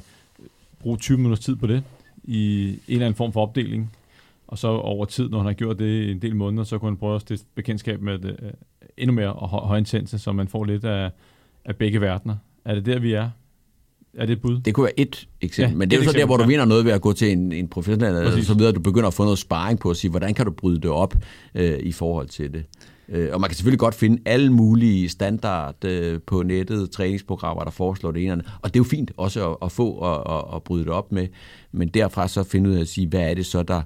bruge 20 minutters tid på det i en eller anden form for opdeling. Og så over tid, når han har gjort det en del måneder, så kunne han prøve at stifte bekendtskab med det, øh, endnu mere og højintense, så man får lidt af, af begge verdener. Er det der, vi er? Er det et bud? Det kunne være et eksempel, ja, men det er jo så der, hvor du vinder noget ved at gå til en, en professionel, og så videre, du begynder at få noget sparring på at sige, hvordan kan du bryde det op øh, i forhold til det. Øh, og man kan selvfølgelig godt finde alle mulige standard øh, på nettet, træningsprogrammer, der foreslår det ene. Og det er jo fint også at, at få og, og, og bryde det op med. Men derfra så finde ud af at sige, hvad er det så, der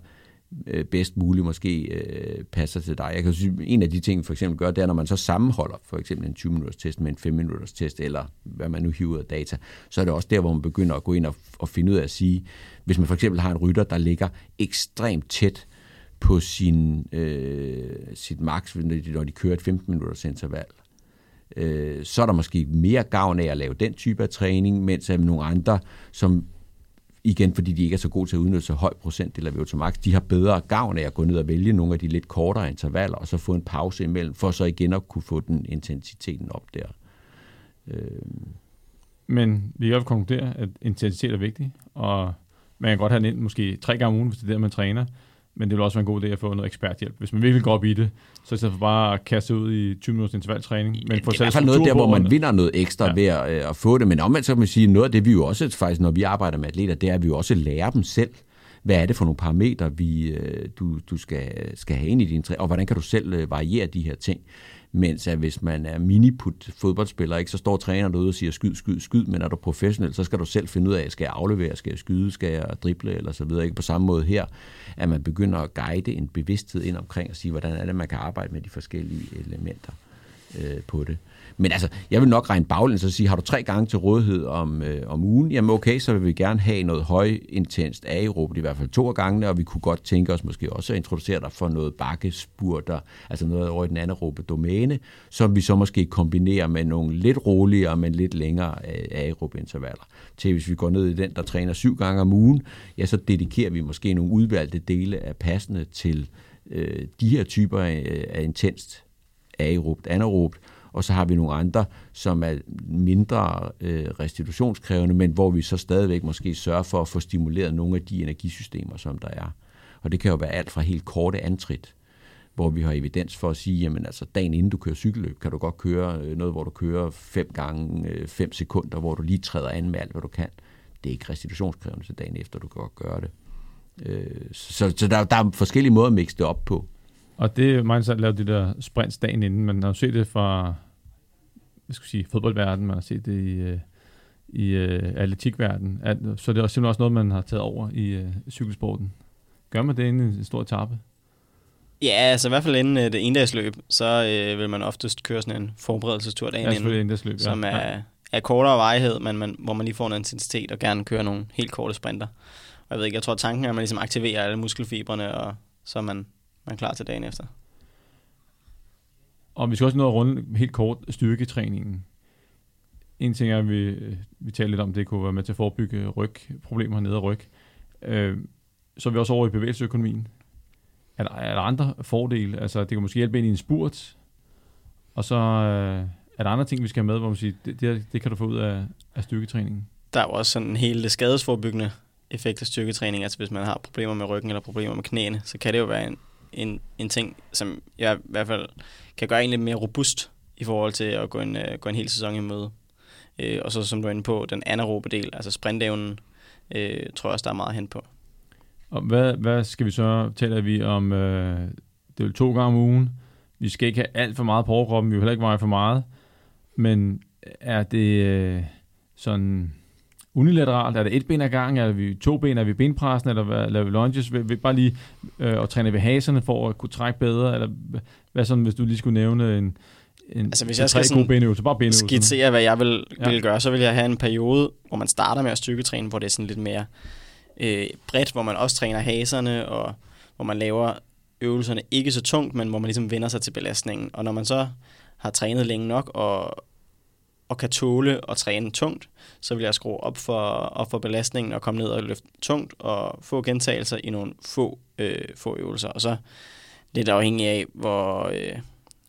øh, bedst muligt måske øh, passer til dig. Jeg kan sige, en af de ting, for eksempel gør, det er, når man så sammenholder for eksempel en 20-minutters test med en 5-minutters test, eller hvad man nu hiver af data, så er det også der, hvor man begynder at gå ind og, og finde ud af at sige, hvis man for eksempel har en rytter, der ligger ekstremt tæt på sin, øh, sit max, når de kører et 15-minutters interval, øh, så er der måske mere gavn af at lave den type af træning, mens at nogle andre, som igen fordi de ikke er så gode til at udnytte så høj procentdel af VO2 max, de har bedre gavn af at gå ned og vælge nogle af de lidt kortere intervaller, og så få en pause imellem, for så igen at kunne få den intensiteten op der. Øh. Men vi kan godt konkludere, at intensitet er vigtig, og man kan godt have den ind måske tre gange om ugen, hvis det er der, man træner, men det vil også være en god idé at få noget eksperthjælp. Hvis man virkelig går op i det, så i stedet for bare at kaste ud i 20 minutters intervaltræning. Men det er i hvert fald noget der, hvor man vinder noget ekstra ja. ved at, øh, at få det. Men omvendt så kan man sige, noget af det vi jo også faktisk, når vi arbejder med atleter, det er, at vi jo også lærer dem selv. Hvad er det for nogle parametre, vi, øh, du, du skal, skal have ind i din træning, og hvordan kan du selv øh, variere de her ting. Mens at hvis man er miniput fodboldspiller, ikke, så står træneren derude og siger skyd, skyd, skyd, men er du professionel, så skal du selv finde ud af, skal jeg aflevere, skal jeg skyde, skal jeg drible, eller så videre. Ikke på samme måde her, at man begynder at guide en bevidsthed ind omkring og sige, hvordan er det, man kan arbejde med de forskellige elementer øh, på det. Men altså, jeg vil nok regne baglæns og sige, har du tre gange til rådighed om, øh, om ugen, jamen okay, så vil vi gerne have noget højintenst aerob, i hvert fald to gange, og vi kunne godt tænke os måske også at introducere dig for noget bakkespurter, altså noget over i den anaerobe domæne, som vi så måske kombinerer med nogle lidt roligere, men lidt længere øh, aerob intervaller. Til hvis vi går ned i den, der træner syv gange om ugen, ja, så dedikerer vi måske nogle udvalgte dele af passende til øh, de her typer af, af intenst aerobt, anaerobt, og så har vi nogle andre, som er mindre øh, restitutionskrævende, men hvor vi så stadigvæk måske sørger for at få stimuleret nogle af de energisystemer, som der er. Og det kan jo være alt fra helt korte antrit, hvor vi har evidens for at sige, jamen altså dagen inden du kører cykelløb, kan du godt køre øh, noget, hvor du kører fem gange øh, fem sekunder, hvor du lige træder an med alt, hvad du kan. Det er ikke restitutionskrævende så dagen efter, du kan godt gøre det. Øh, så så der, der er forskellige måder at mixe det op på. Og det er meget at lave de der sprints dagen inden. Man har jo set det fra hvad skal sige, fodboldverdenen, man har set det i, øh, i uh, atletikverdenen. At, så det er også simpelthen også noget, man har taget over i uh, cykelsporten. Gør man det inden en stor etape? Ja, altså i hvert fald inden uh, det endagsløb, så uh, vil man oftest køre sådan en forberedelsestur dagen ja, inden, endagsløb, ja. som er, ja. er kortere vejhed, men man, hvor man lige får en intensitet og gerne kører nogle helt korte sprinter. Og jeg ved ikke, jeg tror tanken er, at man ligesom aktiverer alle muskelfibrene, og så er man man er klar til dagen efter. Og vi skal også nå at runde helt kort styrketræningen. En ting er, at vi, vi taler lidt om, det kunne være med til at forebygge ryg, problemer nede af ryg. Øh, så er vi også over i bevægelseøkonomien. Er der, er der andre fordele? Altså, det kan måske hjælpe ind i en spurt, og så øh, er der andre ting, vi skal have med, hvor man siger, det, det, det kan du få ud af, af styrketræningen. Der er jo også sådan hele det skadesforbyggende effekt af styrketræning. Altså hvis man har problemer med ryggen eller problemer med knæene, så kan det jo være en, en, en ting, som jeg i hvert fald kan gøre en lidt mere robust i forhold til at gå en, uh, gå en hel sæson i møde. Uh, og så som du er inde på, den anaerobe del, altså sprintevnen, uh, tror jeg også, der er meget hen på. Og hvad, hvad skal vi så, taler vi om, uh, det er to gange om ugen, vi skal ikke have alt for meget på overkroppen, vi vil heller ikke veje for meget, men er det uh, sådan unilateralt? Er det et ben ad gang? Er vi to ben? Er vi benpressen? Eller laver vi lunges? Vil vi bare lige øh, og træne ved haserne for at kunne trække bedre? Eller hvad sådan, hvis du lige skulle nævne en, en altså, hvis jeg skal sådan benøvelser, bare benøvelser. skitsere, hvad jeg vil, ja. vil gøre, så vil jeg have en periode, hvor man starter med at styrketræne, hvor det er sådan lidt mere øh, bredt, hvor man også træner haserne, og hvor man laver øvelserne ikke så tungt, men hvor man ligesom vender sig til belastningen. Og når man så har trænet længe nok, og og kan tåle at træne tungt, så vil jeg skrue op for, op for belastningen og komme ned og løfte tungt og få gentagelser i nogle få, øh, få øvelser. Og så lidt afhængig af, hvor, øh,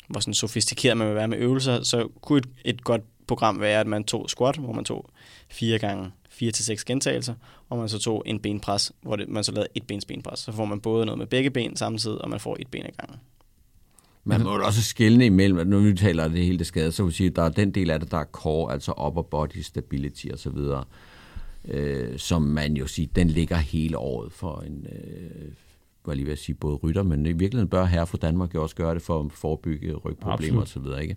hvor sådan sofistikeret man vil være med øvelser, så kunne et, et godt program være, at man tog squat, hvor man tog fire gange 4 til seks gentagelser, og man så tog en benpres, hvor det, man så lavede et bens benpres. Så får man både noget med begge ben samtidig, og man får et ben ad gangen. Man må også skælne imellem, at når vi taler det hele det skade, så vil sige, at der er den del af det, der er core, altså upper body stability og så videre, øh, som man jo siger, den ligger hele året for en, øh, hvad lige vil sige, både rytter, men i virkeligheden bør herre fra Danmark jo også gøre det for at forebygge rygproblemer og så videre, ikke?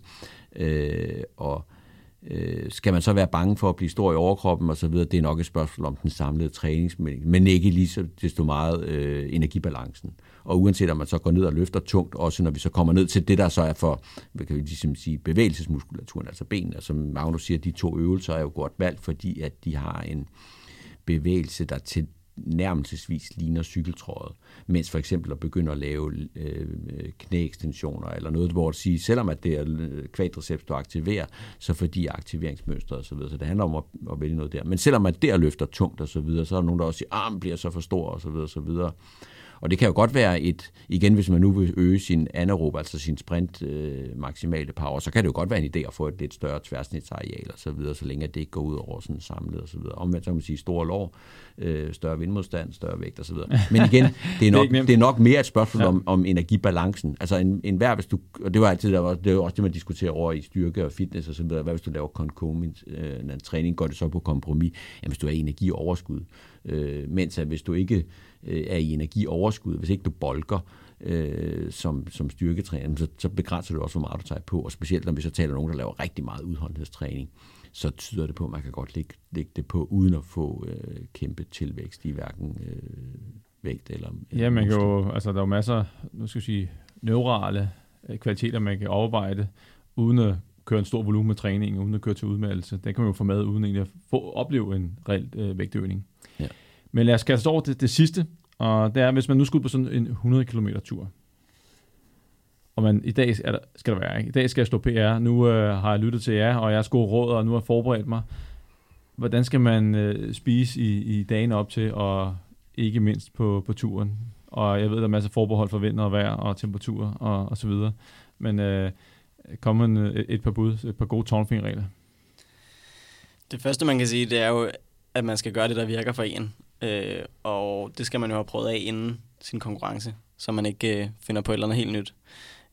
Øh, og Øh, skal man så være bange for at blive stor i overkroppen og så videre, det er nok et spørgsmål om den samlede træningsmængde, men ikke lige så desto meget øh, energibalancen. Og uanset om man så går ned og løfter tungt, også når vi så kommer ned til det, der så er for hvad kan vi ligesom sige, bevægelsesmuskulaturen, altså benene, som Magnus siger, de to øvelser er jo godt valgt, fordi at de har en bevægelse, der til nærmelsesvis ligner cykeltrådet. Mens for eksempel at begynde at lave øh, knæekstensioner eller noget, hvor at sige, selvom at det er øh, kvadriceps, du aktiverer, så fordi aktiveringsmønstret osv. Så, så det handler om at, at vælge noget der. Men selvom man der løfter tungt og så videre, så er der nogen, der også siger, ah, armen bliver så for stor og så videre og så videre. Og det kan jo godt være et, igen hvis man nu vil øge sin anaerob, altså sin sprint øh, maksimale power, så kan det jo godt være en idé at få et lidt større tværsnitsareal og så videre, så længe det ikke går ud over sådan samlet og så videre. Omvendt så kan man sige store lår, øh, større vindmodstand, større vægt og så videre. Men igen, det er nok, det er nok mere et spørgsmål ja. om, om energibalancen. Altså en, en hver, hvis du, og det var altid, der var, det var også det, man diskuterer over i styrke og fitness og så videre. Hvad hvis du laver konkomins øh, træning, går det så på kompromis? Jamen hvis du er i energioverskud. Øh, mens at hvis du ikke øh, er i energioverskud, hvis ikke du bolker øh, som, som styrketræner, så, så begrænser du også, hvor meget du tager på. Og specielt når vi så taler om nogen, der laver rigtig meget udholdenhedstræning, så tyder det på, at man kan godt lægge, lægge det på, uden at få øh, kæmpe tilvækst i hverken øh, vægt eller... Ja, man kan jo, altså der er jo masser, nu skal jeg sige, neurale øh, kvaliteter, man kan overveje uden at køre en stor volumen med træning, uden at køre til udmeldelse. Den kan man jo få med, uden egentlig at få, opleve en reel øh, vægtøgning. Ja. Men lad os kaste over det, det sidste, og det er, hvis man nu skulle på sådan en 100 km tur, og man, i dag er der, skal der være, ikke? i dag skal jeg stå PR, nu øh, har jeg lyttet til jer, og jeg har gode råd, og nu har jeg forberedt mig. Hvordan skal man øh, spise i, i dagen op til, og ikke mindst på, på turen? Og jeg ved, der er masser af forbehold for vind og vejr og temperatur og, og så videre. Men øh, kom en, et, et par bud, et par gode tårnfingerregler. Det første, man kan sige, det er jo, at man skal gøre det, der virker for en. Øh, og det skal man jo have prøvet af inden sin konkurrence, så man ikke øh, finder på et eller andet helt nyt.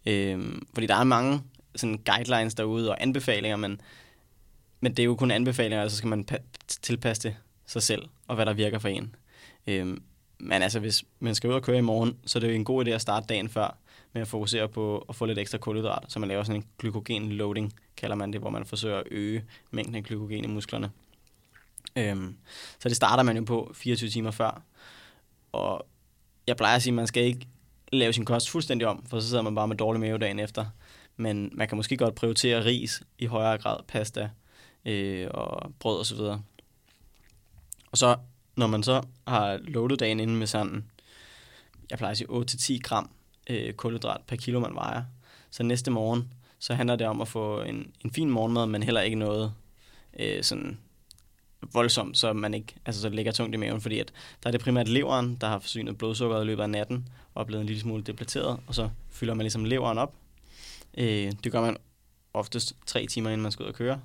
Øh, fordi der er mange sådan guidelines derude og anbefalinger, men, men det er jo kun anbefalinger, og så skal man tilpasse det sig selv, og hvad der virker for en. Øh, men altså, hvis man skal ud og køre i morgen, så er det jo en god idé at starte dagen før med at fokusere på at få lidt ekstra kulhydrat, så man laver sådan en glykogen loading, kalder man det, hvor man forsøger at øge mængden af glykogen i musklerne. Øhm, så det starter man jo på 24 timer før. Og jeg plejer at sige, at man skal ikke lave sin kost fuldstændig om, for så sidder man bare med dårlig mave dagen efter. Men man kan måske godt prioritere ris i højere grad, pasta øh, og brød osv. Og, og så, når man så har loadet dagen inden med sådan, jeg plejer at sige 8-10 gram øh, kulhydrat per kilo, man vejer, så næste morgen, så handler det om at få en, en fin morgenmad, men heller ikke noget øh, sådan voldsomt, så man ikke altså, så ligger tungt i maven, fordi at der er det primært leveren, der har forsynet blodsukkeret i løbet af natten, og er blevet en lille smule depleteret, og så fylder man ligesom leveren op. Øh, det gør man oftest tre timer, inden man skal ud og køre,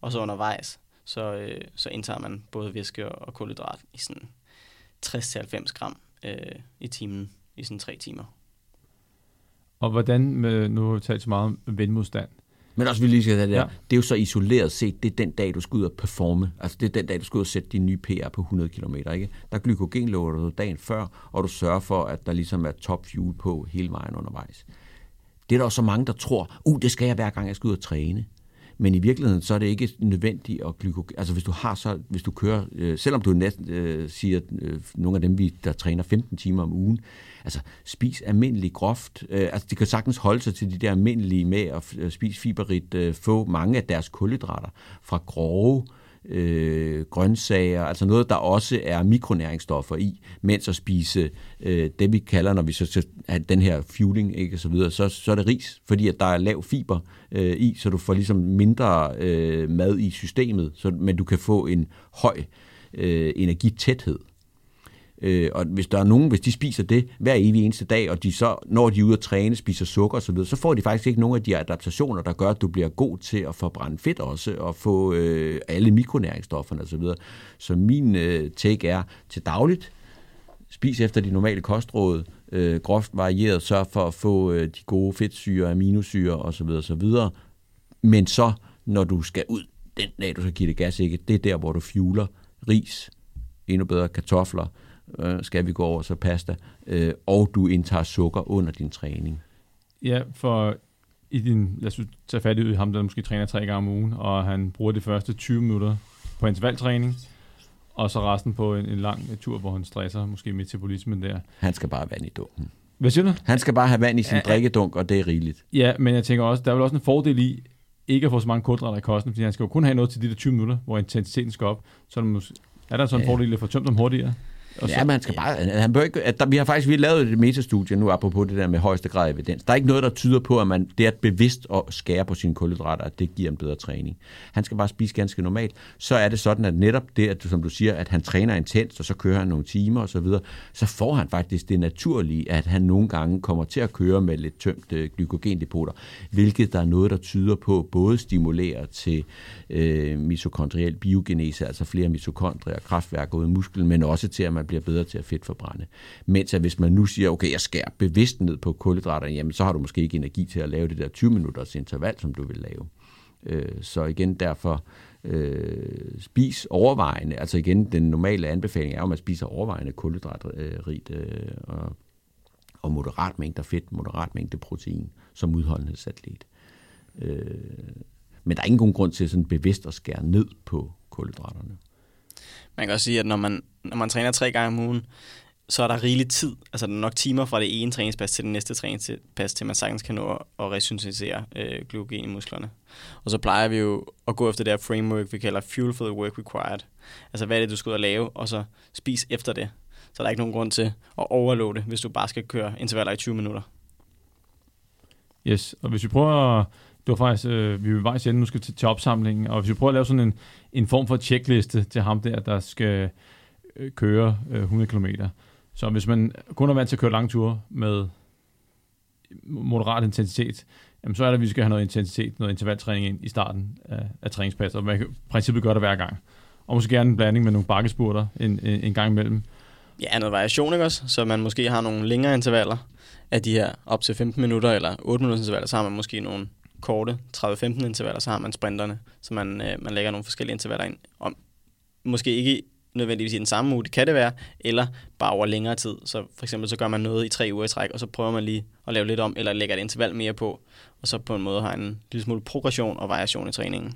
og så undervejs, så, øh, så indtager man både væske og kulhydrat i sådan 60-90 gram øh, i timen i sådan tre timer. Og hvordan, med, nu har vi talt så meget om vindmodstand, men også vi lige skal have det der, ja. det er jo så isoleret set, det er den dag, du skal ud og performe. Altså det er den dag, du skal ud og sætte din nye PR på 100 km. Ikke? Der glykogenlover du dagen før, og du sørger for, at der ligesom er top fuel på hele vejen undervejs. Det er der også så mange, der tror, uh, det skal jeg hver gang, jeg skal ud og træne. Men i virkeligheden, så er det ikke nødvendigt at glykogen... Altså hvis du har så, hvis du kører, øh, selvom du næsten øh, siger, øh, nogle af dem, vi, der træner 15 timer om ugen, altså spis almindelig groft. Øh, altså det kan sagtens holde sig til de der almindelige med at øh, spise fiberrigt, øh, få mange af deres kulhydrater fra grove øh, grøntsager, altså noget, der også er mikronæringsstoffer i, mens at spise øh, det, vi kalder, når vi så har den her fueling, ikke, og så, videre, så, så er det ris, fordi at der er lav fiber øh, i, så du får ligesom mindre øh, mad i systemet, så, men du kan få en høj øh, energitæthed. Øh, og hvis der er nogen, hvis de spiser det hver evig eneste dag, og de så, når de er ude at træne, spiser sukker osv., så får de faktisk ikke nogen af de adaptationer, der gør, at du bliver god til at forbrænde fedt også, og få øh, alle mikronæringsstofferne osv. Så, så min øh, take er til dagligt, spis efter de normale kostråd, øh, groft varieret, sørg for at få øh, de gode fedtsyre, aminosyre osv. osv. Men så, når du skal ud den dag, du skal give det gas, ikke, det er der, hvor du fueler ris, endnu bedre kartofler, øh, skal vi gå over så pasta, øh, og du indtager sukker under din træning. Ja, for i din, lad os tage fat i ham, der måske træner tre gange om ugen, og han bruger de første 20 minutter på intervaltræning, og så resten på en, en lang tur, hvor han stresser måske metabolismen der. Han skal bare have vand i dunken. Hvad siger du? Han skal bare have vand i sin ja, drikkedunk, og det er rigeligt. Ja, men jeg tænker også, der er vel også en fordel i, ikke at få så mange kulhydrater i kosten, fordi han skal jo kun have noget til de der 20 minutter, hvor intensiteten skal op. Så er der, er sådan en ja. fordel at få tømt dem hurtigere? Og Ja, men han skal bare, han bør ikke, at der, vi har faktisk vi har lavet et metastudie nu, apropos det der med højeste grad af evidens. Der er ikke noget, der tyder på, at man, det er bevidst at skære på sine kulhydrater, at det giver en bedre træning. Han skal bare spise ganske normalt. Så er det sådan, at netop det, at, som du siger, at han træner intens, og så kører han nogle timer og så videre, så får han faktisk det naturlige, at han nogle gange kommer til at køre med lidt tømt øh, glykogendepoter, hvilket der er noget, der tyder på, både stimulerer til øh, mitokondriel biogenese, altså flere mitokondrier og kraftværker ude i musklen, men også til, at man bliver bedre til at fedtforbrænde. Mens at hvis man nu siger, okay, jeg skærer bevidst ned på kulhydraterne, jamen så har du måske ikke energi til at lave det der 20 minutters interval, som du vil lave. Øh, så igen derfor, øh, spis overvejende, altså igen, den normale anbefaling er at man spiser overvejende kulhydratrigt øh, øh, og, og moderat mængde fedt, moderat mængde protein som udholdenhedsatlet. Øh, men der er ingen grund til sådan bevidst at skære ned på kulhydraterne. Man kan også sige, at når man, når man træner tre gange om ugen, så er der rigelig tid. Altså, der er nok timer fra det ene træningspas til det næste træningspas, til man sagtens kan nå at resyntetisere øh, glykogen i musklerne. Og så plejer vi jo at gå efter det her framework, vi kalder fuel for the work required. Altså, hvad er det, du skal ud og lave, og så spis efter det. Så der er ikke nogen grund til at overloade, hvis du bare skal køre intervaller i 20 minutter. Yes, og hvis vi prøver at det var faktisk, øh, vi vil faktisk ende, nu skal til, til opsamlingen, og hvis vi prøver at lave sådan en, en form for checkliste til ham der, der skal øh, køre øh, 100 km. Så hvis man kun er vant til at køre lange ture med moderat intensitet, jamen så er det, at vi skal have noget intensitet, noget intervaltræning ind i starten af, af træningspasset, og man kan i princippet gøre det hver gang. Og måske gerne en blanding med nogle bakkespurter en, en, en gang imellem. Ja, noget variation, ikke også? Så man måske har nogle længere intervaller af de her op til 15 minutter eller 8 minutters intervaller, så har man måske nogle korte 30-15 intervaller, så har man sprinterne, så man, øh, man lægger nogle forskellige intervaller ind. Om, måske ikke nødvendigvis i den samme uge, det kan det være, eller bare over længere tid. Så for eksempel så gør man noget i tre uger i træk, og så prøver man lige at lave lidt om, eller lægger et interval mere på, og så på en måde har en lille smule progression og variation i træningen.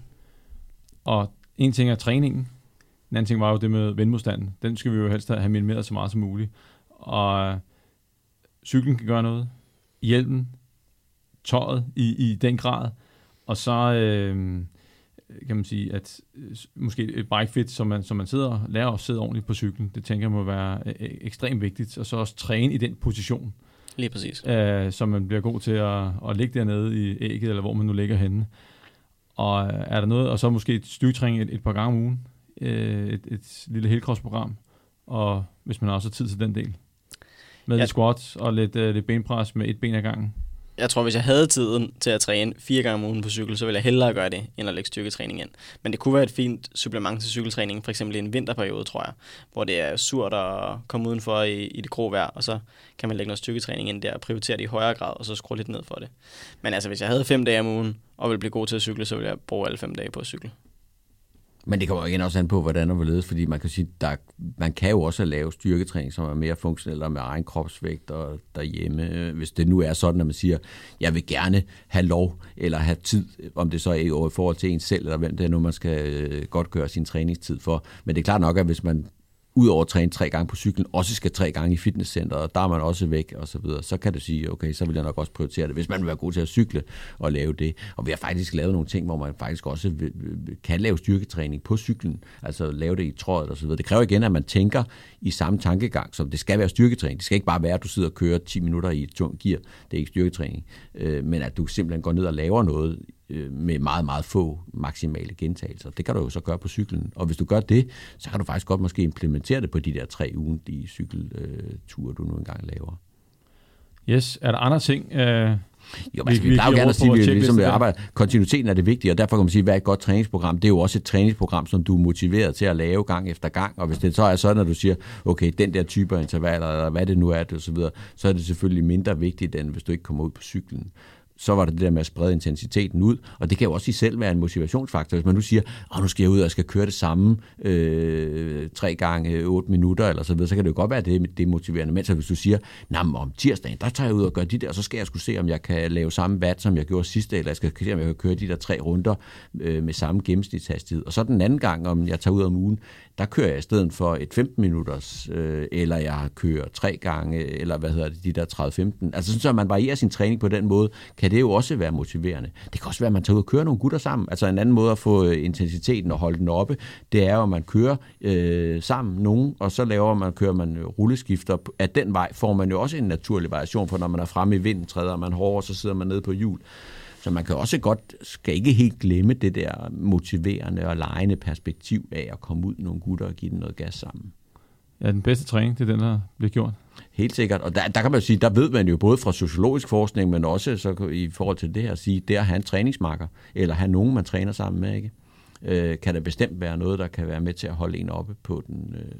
Og en ting er træningen, en anden ting var jo det med vindmodstanden. Den skal vi jo helst have minimeret så meget som muligt. Og cyklen kan gøre noget. Hjelmen, tøjet i, i den grad. Og så øh, kan man sige, at øh, måske et bike fit, som man, som man sidder og lærer at sidde ordentligt på cyklen, det tænker jeg må være øh, øh, ekstremt vigtigt. Og så også træne i den position. Lige præcis. Øh, så man bliver god til at, at ligge dernede i ægget, eller hvor man nu ligger henne. Og er der noget, og så måske et styrketræning et, et par gange om ugen, øh, et, et lille helkropsprogram, og hvis man også har tid til den del. Med ja. lidt squats og lidt, uh, lidt benpres med et ben ad gangen jeg tror, hvis jeg havde tiden til at træne fire gange om ugen på cykel, så ville jeg hellere gøre det, end at lægge styrketræning ind. Men det kunne være et fint supplement til cykeltræning, for eksempel i en vinterperiode, tror jeg, hvor det er surt at komme udenfor i, i det grå vejr, og så kan man lægge noget styrketræning ind der og prioritere det i højere grad, og så skrue lidt ned for det. Men altså, hvis jeg havde fem dage om ugen, og ville blive god til at cykle, så ville jeg bruge alle fem dage på at cykle. Men det kommer igen også an på, hvordan og hvorledes, fordi man kan sige, der, man kan jo også lave styrketræning, som er mere funktionel og med egen kropsvægt og derhjemme. Hvis det nu er sådan, at man siger, jeg vil gerne have lov eller have tid, om det så er i forhold til en selv, eller hvem det er nu, man skal øh, godt gøre sin træningstid for. Men det er klart nok, at hvis man udover at træne tre gange på cyklen, også skal tre gange i fitnesscenteret, og der er man også væk og så videre, så kan du sige, okay, så vil jeg nok også prioritere det, hvis man vil være god til at cykle og lave det. Og vi har faktisk lavet nogle ting, hvor man faktisk også kan lave styrketræning på cyklen, altså lave det i trådet og så videre. Det kræver igen, at man tænker i samme tankegang, som det skal være styrketræning. Det skal ikke bare være, at du sidder og kører 10 minutter i et tungt gear. Det er ikke styrketræning. Øh, men at du simpelthen går ned og laver noget øh, med meget, meget få maksimale gentagelser. Det kan du jo så gøre på cyklen. Og hvis du gør det, så kan du faktisk godt måske implementere det på de der tre ugentlige cykelture, du nu engang laver. Yes. Er der andre ting, øh, jo, skal vi, jo gerne at sige, at vi ligesom arbejder. Kontinuiteten er det vigtige, og derfor kan man sige, hvad er et godt træningsprogram? Det er jo også et træningsprogram, som du er motiveret til at lave gang efter gang, og hvis det så er sådan, at du siger, okay, den der type af intervaller, eller hvad det nu er, det, og så, videre, så er det selvfølgelig mindre vigtigt, end hvis du ikke kommer ud på cyklen så var det det der med at sprede intensiteten ud, og det kan jo også i selv være en motivationsfaktor, hvis man nu siger, at nu skal jeg ud og skal køre det samme øh, tre gange øh, otte minutter, eller så videre, så kan det jo godt være, at det, det er motiverende, mens hvis du siger, om tirsdagen, der tager jeg ud og gør de der, og så skal jeg skulle se, om jeg kan lave samme watt, som jeg gjorde sidste, eller jeg skal se, om jeg kan køre de der tre runder øh, med samme gennemsnitshastighed, og så den anden gang, om jeg tager ud om ugen, der kører jeg i stedet for et 15 minutters, øh, eller jeg kører tre gange, eller hvad hedder det, de der 30-15. Altså sådan, så man varierer sin træning på den måde, kan det jo også være motiverende. Det kan også være, at man tager ud og kører nogle gutter sammen. Altså en anden måde at få øh, intensiteten og holde den oppe, det er jo, at man kører øh, øh, sammen nogen, og så laver man, kører man øh, rulleskifter. Af den vej får man jo også en naturlig variation, for når man er fremme i vinden, træder man hårdere, så sidder man nede på hjul. Så man kan også godt, skal ikke helt glemme det der motiverende og lejende perspektiv af at komme ud nogle gutter og give den noget gas sammen. Ja, den bedste træning, det er den, der bliver gjort. Helt sikkert. Og der, der kan man jo sige, der ved man jo både fra sociologisk forskning, men også så i forhold til det her at sige, det at have en træningsmarker, eller have nogen, man træner sammen med, ikke? Øh, kan der bestemt være noget, der kan være med til at holde en oppe på den. Øh...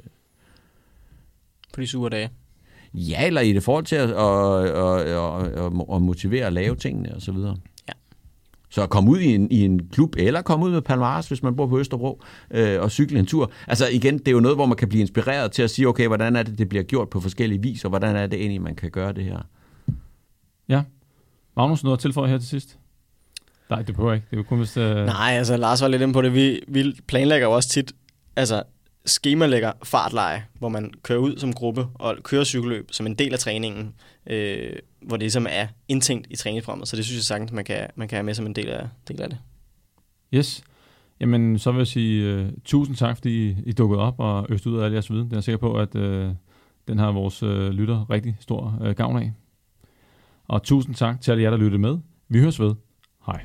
På de sure dage. Ja, eller i det forhold til at, at, at, at, at motivere at lave tingene og så videre. Så at komme ud i en, i en klub, eller komme ud med Palmares, hvis man bor på Østerbro, øh, og cykle en tur. Altså igen, det er jo noget, hvor man kan blive inspireret til at sige, okay, hvordan er det, det bliver gjort på forskellige vis, og hvordan er det egentlig, man kan gøre det her. Ja. Magnus, noget at tilføje her til sidst? Nej, det behøver ikke. Det er jo kun hvis... Uh... Nej, altså Lars var lidt inde på det. Vi, vi planlægger jo også tit, altså skemalægger fartleje, hvor man kører ud som gruppe og kører cykelløb som en del af træningen, øh, hvor det ligesom er indtænkt i træningsprogrammet. Så det synes jeg sagtens, man kan, man kan have med som en del af, del af det. Yes. Jamen, så vil jeg sige uh, tusind tak, fordi I, I dukkede op og øste ud af al jeres viden. Det er jeg sikker på, at uh, den har vores uh, lytter rigtig stor uh, gavn af. Og tusind tak til alle jer, der lyttede med. Vi høres ved. Hej.